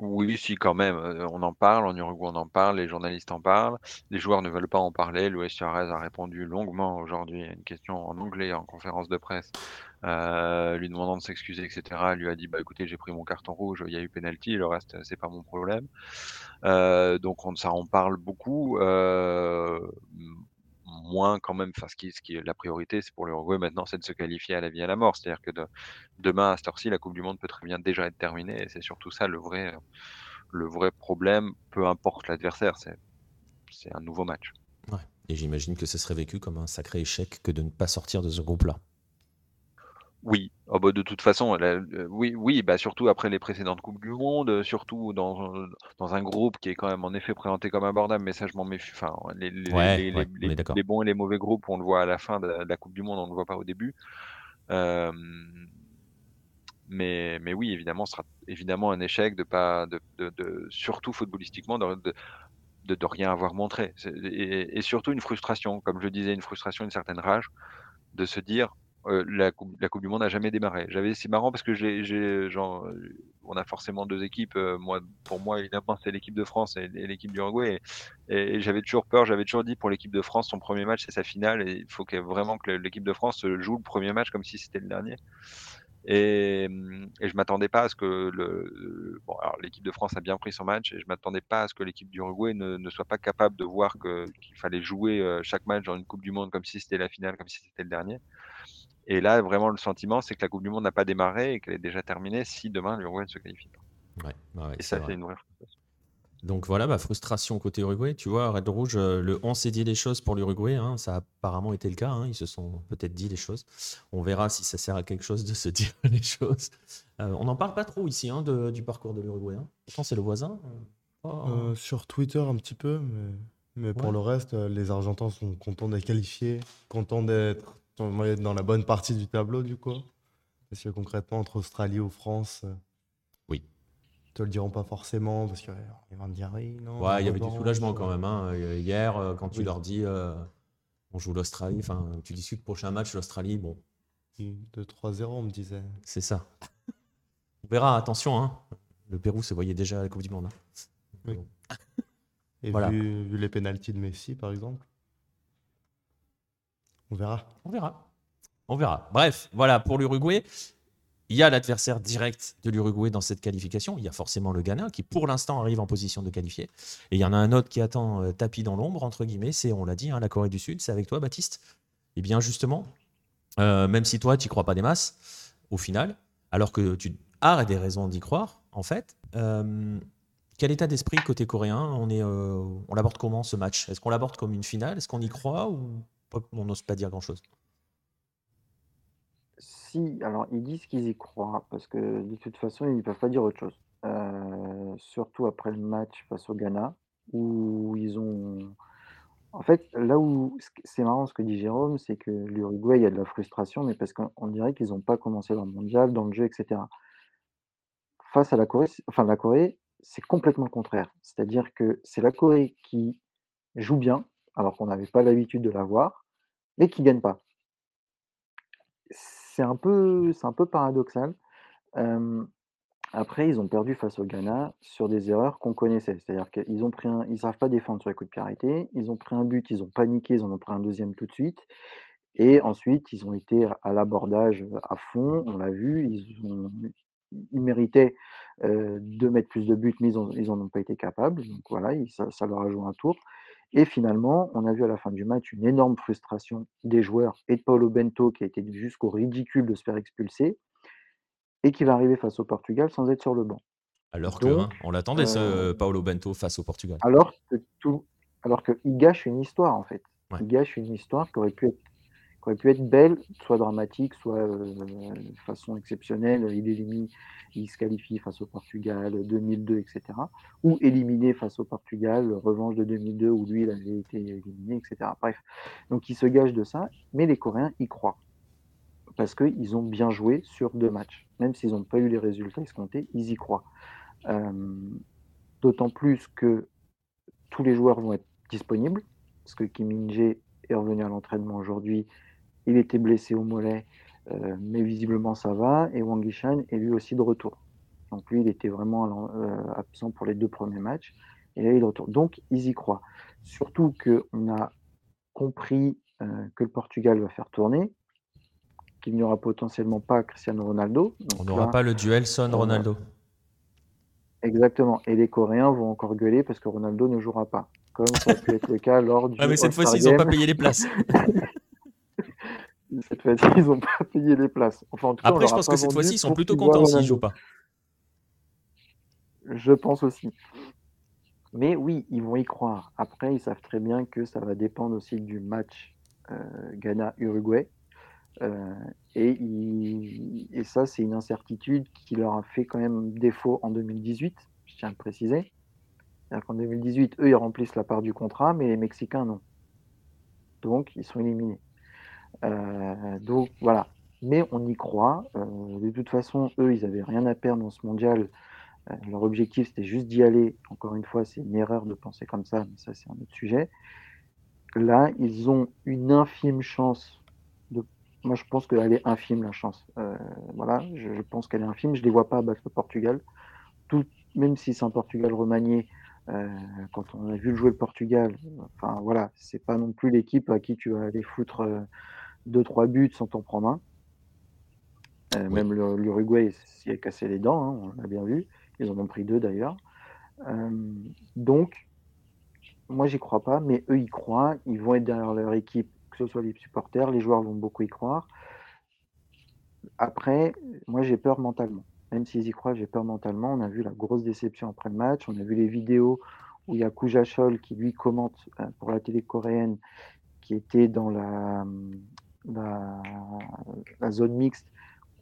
Oui, si, quand même. On en parle, en Uruguay, on en parle, les journalistes en parlent, les joueurs ne veulent pas en parler. Luis Suarez a répondu longuement aujourd'hui à une question en anglais en conférence de presse, lui demandant de s'excuser, etc. Il lui a dit bah écoutez, j'ai pris mon carton rouge, il y a eu penalty, le reste, c'est pas mon problème. donc on, ça en parle beaucoup moins quand même, enfin, ce qui, ce la priorité, c'est pour l'Uruguay maintenant, c'est de se qualifier à la vie et à la mort. C'est-à-dire que de, demain, à cette heure-ci, la Coupe du Monde peut très bien déjà être terminée. Et c'est surtout ça le vrai, vrai problème, peu importe l'adversaire. C'est, un nouveau match. Et j'imagine que ce serait vécu comme un sacré échec que de ne pas sortir de ce groupe-là. Oui, oh bah, de toute façon, oui, oui, bah surtout après les précédentes coupes du monde, euh, surtout dans, dans un groupe qui est quand même en effet présenté comme abordable, mais ça je m'en méfie. Enfin, les, les, les, bons et les mauvais groupes, on le voit à la fin de la, Coupe du Monde, on ne le voit pas au début. mais, mais oui, évidemment, ce sera évidemment un échec de pas, de, de, surtout footballistiquement, de, de, de, rien avoir montré. Et, et, surtout une frustration, comme je disais, une frustration, une certaine rage, de se dire euh, la, coupe, du Monde n'a jamais démarré. C'est marrant parce que j'ai, on a forcément deux équipes. Euh, pour moi, évidemment, c'est l'équipe de France et, l'équipe du Uruguay. Et, j'avais toujours peur, j'avais toujours dit pour l'équipe de France, son premier match, c'est sa finale. Et il faut vraiment que l'équipe de France joue le premier match comme si c'était le dernier. Et, et je m'attendais pas à ce que bon, l'équipe de France a bien pris son match et je m'attendais pas à ce que l'équipe du Uruguay ne, ne, soit pas capable de voir qu'il fallait jouer euh, chaque match dans une Coupe du Monde comme si c'était la finale, comme si c'était le dernier. Et là, vraiment, le sentiment, c'est que la Coupe du Monde n'a pas démarré et qu'elle est déjà terminée si demain l'Uruguay ne se qualifie pas. Ouais, et ça, c'est une vraie frustration. Donc voilà, ma frustration côté Uruguay. Tu vois, Red Rouge, euh, le on s'est dit les choses pour l'Uruguay. Hein, ça a apparemment été le cas. Hein, ils se sont peut-être dit les choses. On verra si ça sert à quelque chose de se dire les choses. Euh, on n'en parle pas trop ici hein, du parcours de l'Uruguay. Pourtant, c'est le voisin. Oh. Euh, sur Twitter, un petit peu. Mais, mais pour le reste, les Argentins sont contents d'être qualifiés, contents d'être dans la bonne partie du tableau, du coup. Parce que concrètement, entre Australie ou France, euh, oui. Ils te le diront pas forcément, parce qu'ils vont me dire oui, non. Ouais, il y avait du soulagement quand même. Hein. Hier, euh, quand tu leur dis euh, on joue l'Australie, enfin, tu discutes prochain match, l'Australie, bon. 2-3-0, on me disait. C'est ça. on verra, attention, hein. Le Pérou se voyait déjà à la Coupe du Monde. Hein. Oui. Et voilà. vu, vu les pénalties de Messi, par exemple on verra. On verra. On verra. Bref, voilà pour l'Uruguay. Il y a l'adversaire direct de l'Uruguay dans cette qualification. Il y a forcément le Ghana qui, pour l'instant, arrive en position de qualifier. Et il y en a un autre qui attend euh, tapis dans l'ombre, entre guillemets. C'est, on l'a dit, hein, la Corée du Sud. C'est avec toi, Baptiste. Eh bien, justement, euh, même si toi, tu n'y crois pas des masses, au final, alors que tu as des raisons d'y croire, en fait, euh, quel état d'esprit côté coréen? On, l'aborde comment ce match? Est-ce qu'on l'aborde comme une finale? Est-ce qu'on y croit on n'ose pas dire grand-chose. Si, alors ils disent qu'ils y croient, parce que de toute façon, ils ne peuvent pas dire autre chose. Euh, surtout après le match face au Ghana, où ils ont. En fait, là où c'est marrant ce que dit Jérôme, c'est que l'Uruguay, il y a de la frustration, mais parce qu'on dirait qu'ils n'ont pas commencé leur mondial, dans le jeu, etc. Face à la Corée, enfin la Corée, c'est complètement le contraire. C'est-à-dire que c'est la Corée qui joue bien, alors qu'on n'avait pas l'habitude de la voir, mais qui ne gagne pas. C'est un peu, un peu paradoxal. Après, ils ont perdu face au Ghana sur des erreurs qu'on connaissait. C'est-à-dire qu'ils ont pris ils savent pas défendre sur les coups de arrêtés. Ils ont pris un but, ils ont paniqué, ils en ont pris un deuxième tout de suite. Et ensuite, ils ont été à l'abordage à fond. On l'a vu, ils, ils méritaient de mettre plus de buts, mais ils n'en ont pas été capables. Donc voilà, ça, leur a joué un tour. Et finalement, on a vu à la fin du match une énorme frustration des joueurs et de Paulo Bento qui a été jusqu'au ridicule de se faire expulser et qui va arriver face au Portugal sans être sur le banc. Alors que, hein, on l'attendait, ce euh, Paulo Bento face au Portugal. Alors que tout, alors qu'il gâche une histoire en fait. Il gâche une histoire qui aurait pu être, qui aurait pu être belle, soit dramatique, soit euh, de façon exceptionnelle. Il il se qualifie face au Portugal 2002, etc. Ou éliminé face au Portugal, revanche de 2002 où lui il avait été éliminé, etc. Bref, donc il se gâche de ça, mais les Coréens y croient parce qu'ils ont bien joué sur deux matchs. Même s'ils n'ont pas eu les résultats escomptés, ils y croient. Euh, d'autant plus que tous les joueurs vont être disponibles, parce que Kim Min-jae est revenu à l'entraînement aujourd'hui. Il était blessé au mollet, euh, mais visiblement ça va. Et Wang Yishan est lui aussi de retour. Donc lui, il était vraiment euh, absent pour les deux premiers matchs. Et là, il est de retour. Donc, ils y croient. Surtout qu'on a compris que le Portugal va faire tourner qu'il n'y aura potentiellement pas Cristiano Ronaldo. On n'aura pas le duel Son-Ronaldo. Exactement. Et les Coréens vont encore gueuler parce que Ronaldo ne jouera pas. Comme ça a pu être le cas lors du. Ah, mais cette fois-ci, ils n'ont pas payé les places. cette fois-ci, ils n'ont pas payé les places. Enfin, Après, je pense que cette fois-ci, ils sont plutôt contents s'ils ne jouent pas. Je pense aussi. Mais oui, ils vont y croire. Après, ils savent très bien que ça va dépendre aussi du match euh, Ghana-Uruguay. Euh, et, et, ça, c'est une incertitude qui leur a fait quand même défaut en 2018, je tiens à le préciser. En 2018, eux, ils remplissent la part du contrat, mais les Mexicains, non. Donc, ils sont éliminés. Euh, donc, voilà. Mais on y croit. Euh, de toute façon, eux, ils n'avaient rien à perdre dans ce mondial. leur objectif, c'était juste d'y aller. Encore une fois, c'est une erreur de penser comme ça, mais ça, c'est un autre sujet. Là, ils ont une infime chance moi, je pense qu'elle est infime, la chance. Euh, voilà, je, pense qu'elle est infime. Je ne les vois pas battre le Portugal. Même si c'est un Portugal remanié, euh, quand on a vu jouer le Portugal, enfin voilà, c'est pas non plus l'équipe à qui tu vas aller foutre 2 euh, trois buts sans t'en prendre un. Même l'Uruguay s'y est cassé les dents, hein, on l'a bien vu. Ils en ont pris deux d'ailleurs. donc, moi, j'y crois pas, mais eux, ils croient. Ils vont être derrière leur équipe que ce soit les supporters, les joueurs vont beaucoup y croire. Après, moi j'ai peur mentalement. Même s'ils y croient, j'ai peur mentalement. On a vu la grosse déception après le match. On a vu les vidéos où il y a Kuja Chol qui lui commente euh, pour la télé coréenne, qui était dans la, la, zone mixte,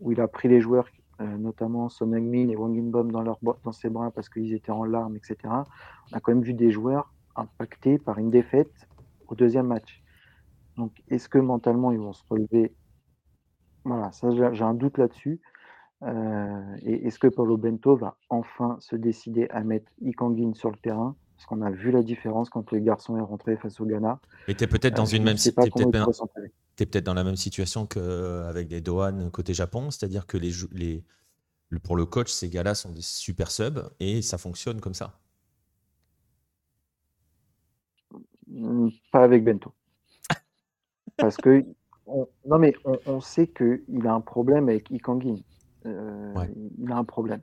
où il a pris les joueurs, euh, notamment Son Heung-min et Wang In-bom dans, dans ses bras parce qu'ils étaient en larmes, etc. On a quand même vu des joueurs impactés par une défaite au deuxième match. Donc, est-ce que mentalement, ils vont se relever? Voilà, ça, j'ai un doute là-dessus. Euh, et est-ce que Paulo Bento va enfin se décider à mettre Ikangin sur le terrain? Parce qu'on a vu la différence quand le garçon est rentré face au Ghana. Mais tu peut-être dans euh, une même situation. Tu es peut-être dans la même situation qu'avec les Dohan côté Japon, c'est-à-dire que les, les, pour le coach, ces gars-là sont des super subs et ça fonctionne comme ça. Mmh, pas avec Bento. Parce que, non mais on, sait qu'il a un problème avec Ikangin. Euh, il a un problème.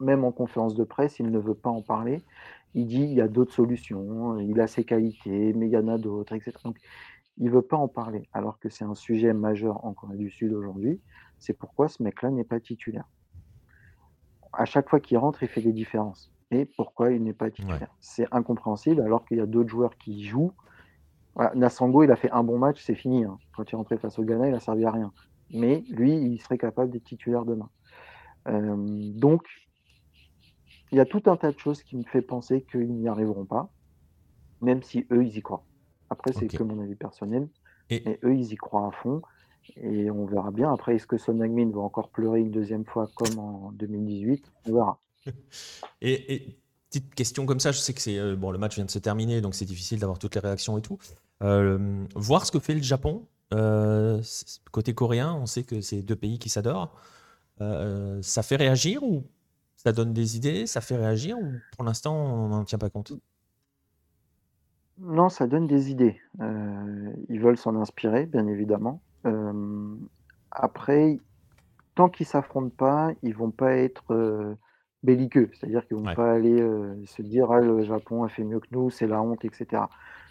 Même en conférence de presse, il ne veut pas en parler. Il dit il y a d'autres solutions, il a ses qualités, mais il y en a d'autres, etc. Donc, il ne veut pas en parler, alors que c'est un sujet majeur en Corée du Sud aujourd'hui. C'est pourquoi ce mec-là n'est pas titulaire. À chaque fois qu'il rentre, il fait des différences. Et pourquoi il n'est pas titulaire? C'est incompréhensible, alors qu'il y a d'autres joueurs qui jouent Nassango, il a fait un bon match, c'est fini. Hein. Quand il est rentré face au Ghana, il n'a servi à rien. Mais lui, il serait capable d'être titulaire demain. Euh, donc, il y a tout un tas de choses qui me fait penser qu'ils n'y arriveront pas, même si eux, ils y croient. Après, c'est que mon avis personnel. Et... Mais eux, ils y croient à fond. Et on verra bien. Après, est-ce que Son Heung-min va encore pleurer une deuxième fois comme en 2018 On verra. et, petite question comme ça, je sais que c'est euh, bon, le match vient de se terminer, donc c'est difficile d'avoir toutes les réactions et tout. Euh, voir ce que fait le Japon. Euh, côté coréen, on sait que c'est deux pays qui s'adorent. Ça fait réagir ou Ça donne des idées, ça fait réagir ou pour l'instant on n'en tient pas compte? Non, ça donne des idées. Euh, ils veulent s'en inspirer, bien évidemment. Euh, après, tant qu'ils s'affrontent pas, ils vont pas être euh, belliqueux. C'est-à-dire qu'ils vont pas aller se dire ah, le Japon a fait mieux que nous, c'est la honte, etc.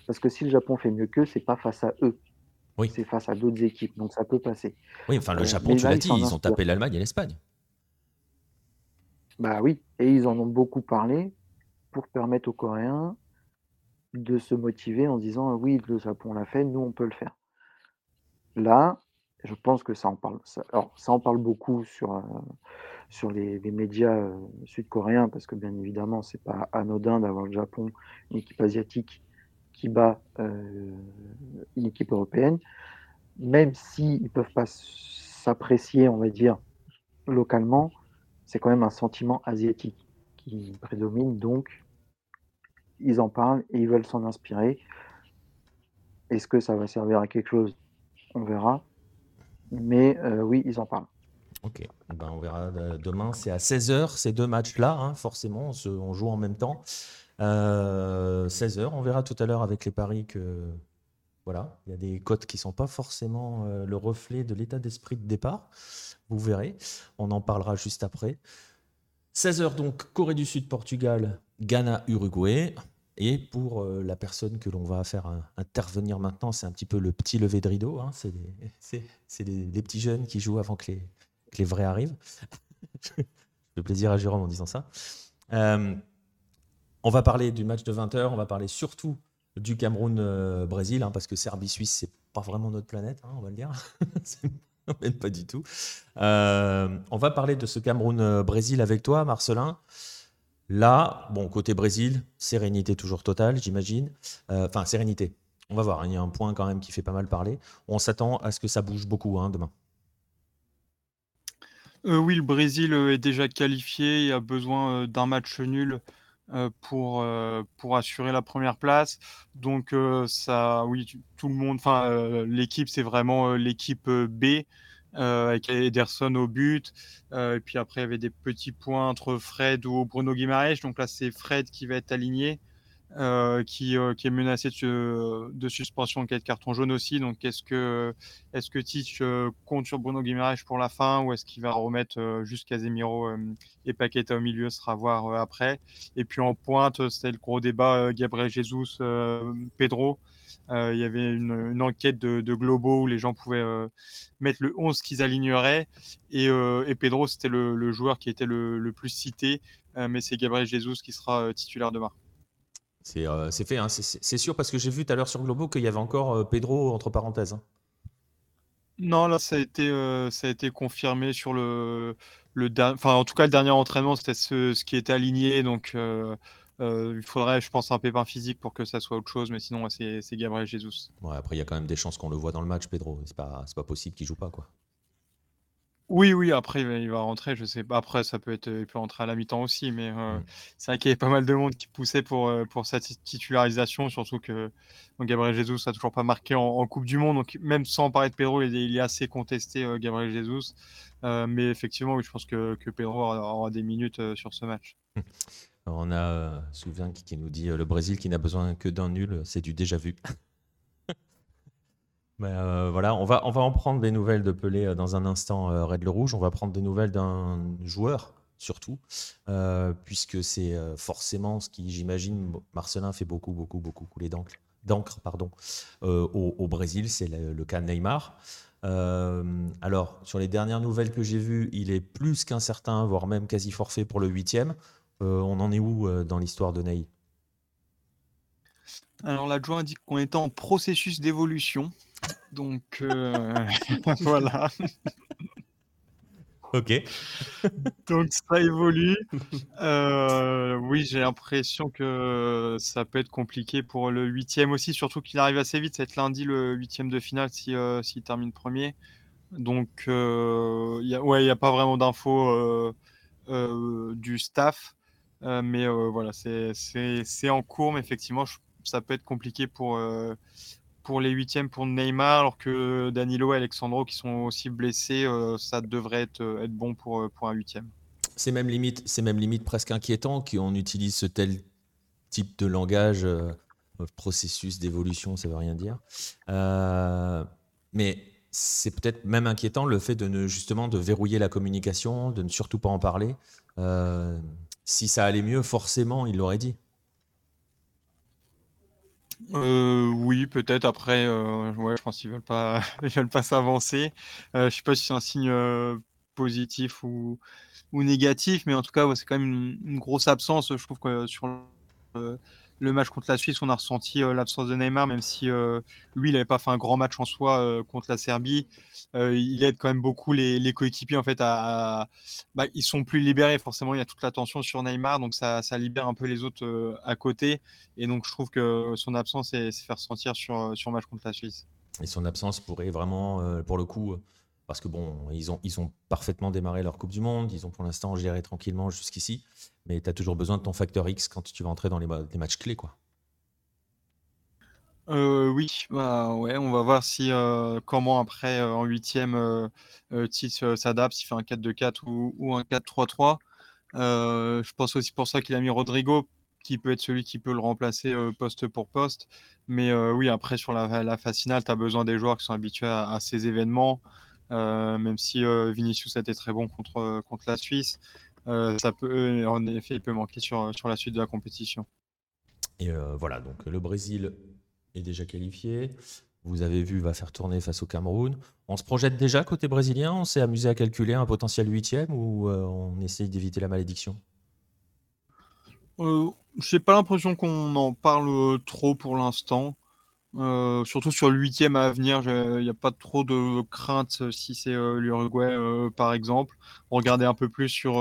Parce que si le Japon fait mieux qu'eux, c'est pas face à eux. Oui. C'est face à d'autres équipes, donc ça peut passer. Oui, enfin le Japon, tu l'as dit, ils ont tapé l'Allemagne et l'Espagne. Bah oui, et ils en ont beaucoup parlé pour permettre aux Coréens de se motiver en disant oui, le Japon l'a fait, nous on peut le faire. Là, je pense que ça en parle. Alors, ça en parle beaucoup sur, euh, sur les, médias euh, sud-coréens parce que bien évidemment, c'est pas anodin d'avoir le Japon, une équipe asiatique qui bat euh, une équipe européenne, même s'ils ne peuvent pas s'apprécier, on va dire, localement c'est quand même un sentiment asiatique qui prédomine. Donc, ils en parlent et ils veulent s'en inspirer. Est-ce que ça va servir à quelque chose? On verra. Mais euh, oui, ils en parlent. Ok, ben, on verra euh, demain. C'est à 16h, ces deux matchs-là, hein, forcément, on, joue en même temps. 16h, euh, on verra tout à l'heure avec les paris que voilà, il y a des cotes qui ne sont pas forcément le reflet de l'état d'esprit de départ. Vous verrez, on en parlera juste après. 16h donc, Corée du Sud, Portugal, Ghana, Uruguay. Et pour euh, la personne que l'on va faire intervenir maintenant, c'est un petit peu le petit lever de rideau. Hein. C'est les, petits jeunes qui jouent avant que les, les vrais arrivent. le plaisir à Jérôme en disant ça. Euh, on va parler du match de 20h, on va parler surtout du Cameroun-Brésil, hein, parce que Serbie-Suisse, c'est pas vraiment notre planète, hein, on va le dire. Pas du tout. Euh, on va parler de ce Cameroun-Brésil avec toi, Marcelin. Là, bon, côté Brésil, sérénité toujours totale, j'imagine. Euh, enfin, sérénité. On va voir, hein, il y a un point quand même qui fait pas mal parler. On s'attend à ce que ça bouge beaucoup hein, demain. Euh, oui, le Brésil est déjà qualifié, il a besoin d'un match nul pour, pour assurer la première place. Donc ça, oui, tout le monde, enfin l'équipe, c'est vraiment l'équipe B avec Ederson au but. et puis après, il y avait des petits points entre Fred ou Bruno Guimaraes. Donc là, c'est Fred qui va être aligné. Euh, qui, euh, qui, est menacé de, suspension en cas de carton jaune aussi. Donc, est-ce que, est-ce que euh, compte sur Bruno Guimaraes pour la fin ou est-ce qu'il va remettre juste Casemiro et Paqueta au milieu sera à voir après. Et puis en pointe, c'était le gros débat Gabriel Jesus, Pedro. Il y avait une, une enquête de, de, Globo où les gens pouvaient mettre le 11 qu'ils aligneraient. Et, et Pedro, c'était le, le, joueur qui était le, le plus cité. mais c'est Gabriel Jesus qui sera titulaire demain. Euh, c'est fait, hein, c'est sûr, parce que j'ai vu tout à l'heure sur Globo qu'il y avait encore euh, Pedro entre parenthèses. Hein. Non, là, ça a été, euh, ça a été confirmé sur le, le enfin, en tout cas, le dernier entraînement, c'était ce, ce qui était aligné. Donc, il faudrait, je pense, un pépin physique pour que ça soit autre chose. Mais sinon, c'est Gabriel Jesus. Ouais, après, il y a quand même des chances qu'on le voit dans le match, Pedro. C'est pas, pas possible qu'il joue pas, quoi. Oui, oui, après il va rentrer, je sais pas. Après, ça peut être, il peut rentrer à la mi-temps aussi, mais euh, mmh. c'est vrai qu'il y avait pas mal de monde qui poussait pour, euh, pour sa titularisation, surtout que Gabriel Jesus a toujours pas marqué en, Coupe du Monde, donc même sans parler de Pedro, il est, assez contesté, euh, Gabriel Jesus. mais effectivement, oui, je pense que, que Pedro aura, des minutes sur ce match. on a Souvien qui, qui nous dit le Brésil qui n'a besoin que d'un nul, c'est du déjà vu. Euh, voilà, on va, on va en prendre des nouvelles de Pelé euh, dans un instant, euh, Red le Rouge. On va prendre des nouvelles d'un joueur, surtout, puisque c'est forcément ce qui, j'imagine, Marcelin fait beaucoup, beaucoup, beaucoup couler d'encre pardon, au, Brésil, c'est le, cas Neymar. alors, sur les dernières nouvelles que j'ai vues, il est plus qu'incertain, voire même quasi forfait pour le huitième. On en est où dans l'histoire de Ney? Alors, l'adjoint dit qu'on était en processus d'évolution. Donc euh, voilà. Ok. Donc ça évolue. Euh, oui, j'ai l'impression que ça peut être compliqué pour le huitième aussi, surtout qu'il arrive assez vite. C'est lundi le huitième de finale s'il euh, termine premier. Donc il n'y a, a pas vraiment d'infos du staff. Mais voilà, c'est en cours, mais effectivement, ça peut être compliqué pour, pour les huitièmes pour Neymar, alors que Danilo et Alexandro qui sont aussi blessés, euh, ça devrait être, bon pour, euh, pour un huitième. c'est même limite, c'est même limite presque inquiétant qu'on utilise ce tel type de langage, euh, processus d'évolution, ça veut rien dire. Euh, mais c'est peut-être même inquiétant le fait de justement de verrouiller la communication, de ne surtout pas en parler. Euh, si ça allait mieux, forcément, il l'aurait dit. oui, peut-être. Après, ouais, je pense qu'ils veulent pas, ils veulent pas s'avancer. je sais pas si c'est un signe positif ou, ou négatif, mais en tout cas, c'est quand même une, grosse absence. Je trouve que sur le, match contre la Suisse, on a ressenti euh, l'absence de Neymar, même si euh, lui, il n'avait pas fait un grand match en soi euh, contre la Serbie. il aide quand même beaucoup les, coéquipiers en fait à, bah, ils sont plus libérés forcément. Il y a toute l'attention sur Neymar, donc ça, libère un peu les autres à côté. Et donc je trouve que son absence s'est fait ressentir sur sur le match contre la Suisse. Et son absence pourrait vraiment, pour le coup parce que bon, ils ont, parfaitement démarré leur Coupe du Monde, ils ont pour l'instant géré tranquillement jusqu'ici, mais tu as toujours besoin de ton facteur X quand tu vas entrer dans les, matchs clés. quoi. Euh, oui, bah, ouais, on va voir si euh, comment après euh, en huitième euh, Tis s'adapte, s'il fait un 4-2-4 ou, un 4-3-3. je pense aussi pour ça qu'il a mis Rodrigo, qui peut être celui qui peut le remplacer poste pour poste. Mais oui, après sur la, phase finale, tu as besoin des joueurs qui sont habitués à ces événements. Euh, même si euh, Vinicius a été très bon contre, euh, contre la Suisse, ça peut, en effet, il peut manquer sur, sur la suite de la compétition. Et voilà, donc le Brésil est déjà qualifié. Vous avez vu, va faire tourner face au Cameroun. On se projette déjà côté brésilien? On s'est amusé à calculer un potentiel huitième ou on essaye d'éviter la malédiction? Euh, Je n'ai pas l'impression qu'on en parle trop pour l'instant. Euh, surtout sur le huitième à venir, il n'y a pas trop de crainte euh, si c'est euh, l'Uruguay, par exemple. Regardez un peu plus sur.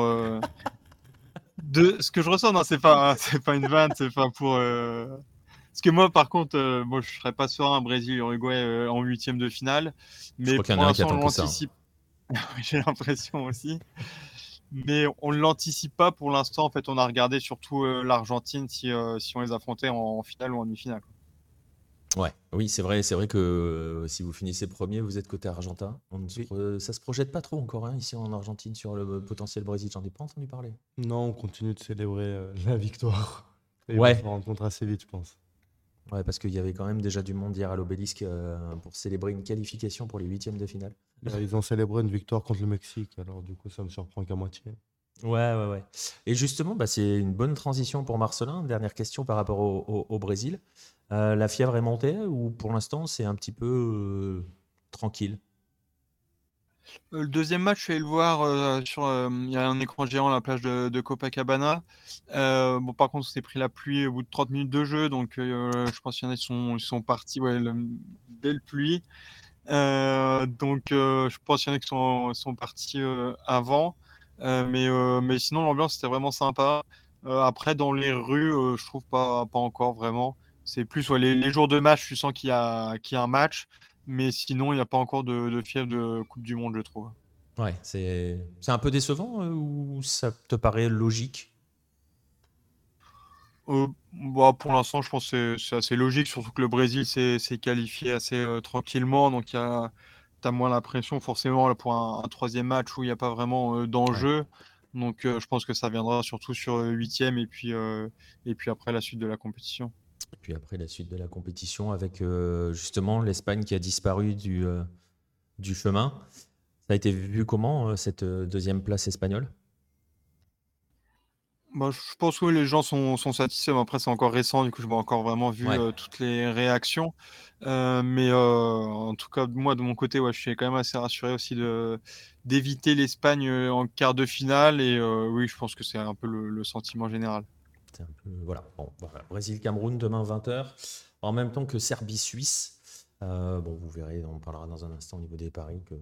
de... Ce que je ressens, non, c'est pas, c'est pas une vanne, c'est pas pour. Parce que moi, par contre, moi, je serais pas serein Brésil-Uruguay en huitième de finale. Mais pour l'instant, on l'anticipe. J'ai l'impression aussi. Mais on ne l'anticipe pas pour l'instant. En fait, on a regardé surtout l'Argentine si, si on les affrontait en, finale ou en demi-finale. Ouais, oui, c'est vrai, c'est vrai que euh, si vous finissez premier, vous êtes côté argentin. On ça se projette pas trop encore hein, ici en Argentine sur le potentiel Brésil. J'en ai pas entendu parler. Non, on continue de célébrer euh, la victoire. Et Ouais. on rencontre assez vite, je pense. Ouais, parce qu'il y avait quand même déjà du monde hier à l'obélisque euh, pour célébrer une qualification pour les huitièmes de finale. Ils ont célébré une victoire contre le Mexique, alors du coup, ça me surprend qu'à moitié. Ouais, ouais, ouais. Et justement, bah, c'est une bonne transition pour Marcelin. Dernière question par rapport au, Brésil. Euh, la fièvre est montée ou pour l'instant c'est un petit peu euh, tranquille? Euh, Le deuxième match, je suis allé le voir sur. Il y a un écran géant à la plage de, Copacabana. bon, par contre, on s'est pris la pluie au bout de 30 minutes de jeu, donc je pense qu'il y en a qui sont, partis ouais, le, dès le pluie. donc, je pense qu'il y en a qui sont, sont partis avant. Mais, mais sinon, l'ambiance était vraiment sympa. Après, dans les rues, je trouve pas, pas encore vraiment. C'est plus les, jours de match, tu sens qu'il y, a, qu'il y a un match, mais sinon, il n'y a pas encore de, de fièvre de Coupe du Monde, je trouve. Ouais, c'est un peu décevant ou ça te paraît logique? Bah, pour l'instant, je pense que c'est assez logique, surtout que le Brésil s'est qualifié assez tranquillement. Donc, tu as moins la pression forcément pour un, troisième match où il n'y a pas vraiment euh, d'enjeu. Donc euh, je pense que ça viendra surtout sur le huitième et puis, euh, et puis après la suite de la compétition. Puis après la suite de la compétition avec justement l'Espagne qui a disparu du, du chemin. Ça a été vu comment cette deuxième place espagnole? Bah, je pense que les gens sont, sont satisfaits. Après, c'est encore récent, du coup, je n'ai pas encore vraiment vu toutes les réactions. mais en tout cas, moi, de mon côté, ouais, je suis quand même assez rassuré aussi de, d'éviter l'Espagne en quart de finale. Et oui, je pense que c'est un peu le, sentiment général. Un peu, voilà. Bon, Brésil-Cameroun, demain 20h. En même temps que Serbie-Suisse. bon, vous verrez, on parlera dans un instant au niveau des paris. Que,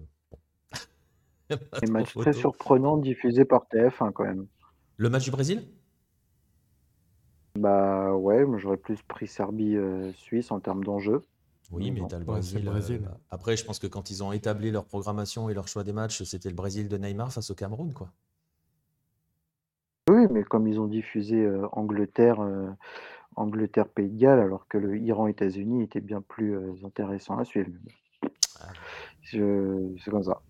Un match très surprenant diffusé par TF1 quand même. Le match du Brésil? Bah ouais, moi j'aurais plus pris Serbie-Suisse en termes d'enjeu. Oui, mais tu as le Brésil. Euh, après, je pense que quand ils ont établi leur programmation et leur choix des matchs, c'était le Brésil de Neymar face au Cameroun, quoi. Mais comme ils ont diffusé euh, Angleterre, euh, Angleterre Pays de Galles, alors que le Iran-États-Unis était bien plus intéressant à suivre. Ah. C'est comme ça.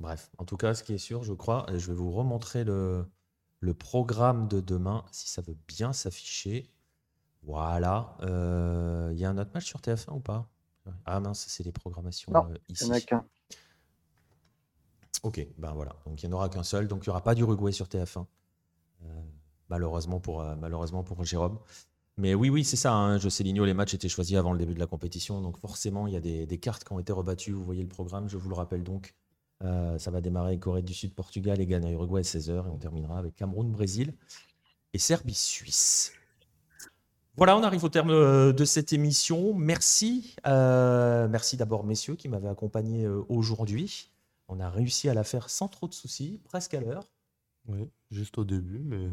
bref, en tout cas, ce qui est sûr, je crois, je vais vous remontrer le, le programme de demain, si ça veut bien s'afficher. Voilà. Euh, il y a un autre match sur TF1 ou pas? Ah mince, c'est les programmations non, ici. Il n'y en a qu'un. Ok, ben voilà. Donc il n'y en aura qu'un seul. Donc il n'y aura pas d'Uruguay sur TF1. Malheureusement, pour, malheureusement pour Jérôme. Mais oui, oui, c'est ça. Hein. sais Ligno, les matchs étaient choisis avant le début de la compétition. Donc forcément, il y a des, cartes qui ont été rebattues. Vous voyez le programme, je vous le rappelle donc. Euh, ça va démarrer Corée du Sud, Portugal et Ghana, Uruguay à 16h. Et on terminera avec Cameroun, Brésil et Serbie, Suisse. Voilà, on arrive au terme euh, de cette émission. Merci. Euh, merci d'abord, messieurs, qui m'avaient accompagné aujourd'hui. On a réussi à la faire sans trop de soucis, presque à l'heure. Oui, juste au début, mais,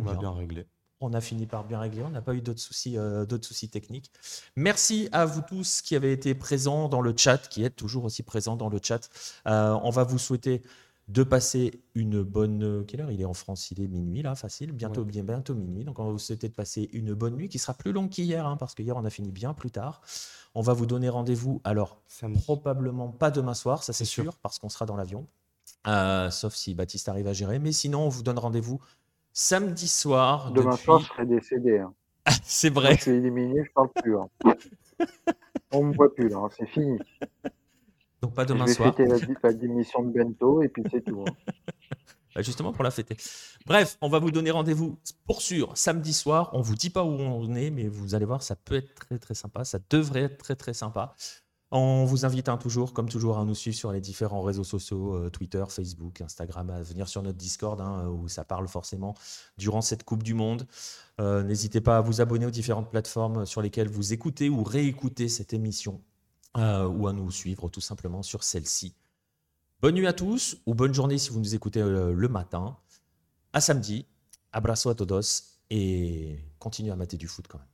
on a bien réglé on a fini par bien régler. On n'a pas eu d'autres soucis, euh, d'autres soucis techniques. Merci à vous tous qui avez été présents dans le chat, qui êtes toujours aussi présents dans le chat. Euh, on va vous souhaiter de passer une bonne. Quelle heure il est en France? Il est minuit là, facile. Bientôt, bien, bientôt minuit. Donc on va vous souhaiter de passer une bonne nuit qui sera plus longue qu'hier, hein, parce que hier on a fini bien plus tard. On va vous donner rendez-vous. Alors probablement pas demain soir, ça c'est sûr, parce qu'on sera dans l'avion. Euh, sauf si Baptiste arrive à gérer. Mais sinon, on vous donne rendez-vous samedi soir. Demain soir, je serai décédé. Hein. c'est vrai. je suis éliminé, je parle plus. Hein. On me voit plus là, hein, c'est fini. Donc pas demain je vais soir. fêter la, démission de Bento et puis c'est tout. Bah, justement pour la fêter. Bref, on va vous donner rendez-vous pour sûr samedi soir. On vous dit pas où on est, mais vous allez voir, ça peut être très très sympa. Ça devrait être très très sympa. On vous invite hein, toujours, comme toujours, à nous suivre sur les différents réseaux sociaux, euh, Twitter, Facebook, Instagram, à venir sur notre Discord, hein, où ça parle forcément durant cette Coupe du Monde. Euh, n'hésitez pas à vous abonner aux différentes plateformes sur lesquelles vous écoutez ou réécoutez cette émission, euh, ou à nous suivre tout simplement sur celle-ci. Bonne nuit à tous, ou bonne journée si vous nous écoutez le matin. À samedi, abraço a todos, et continuez à mater du foot quand même.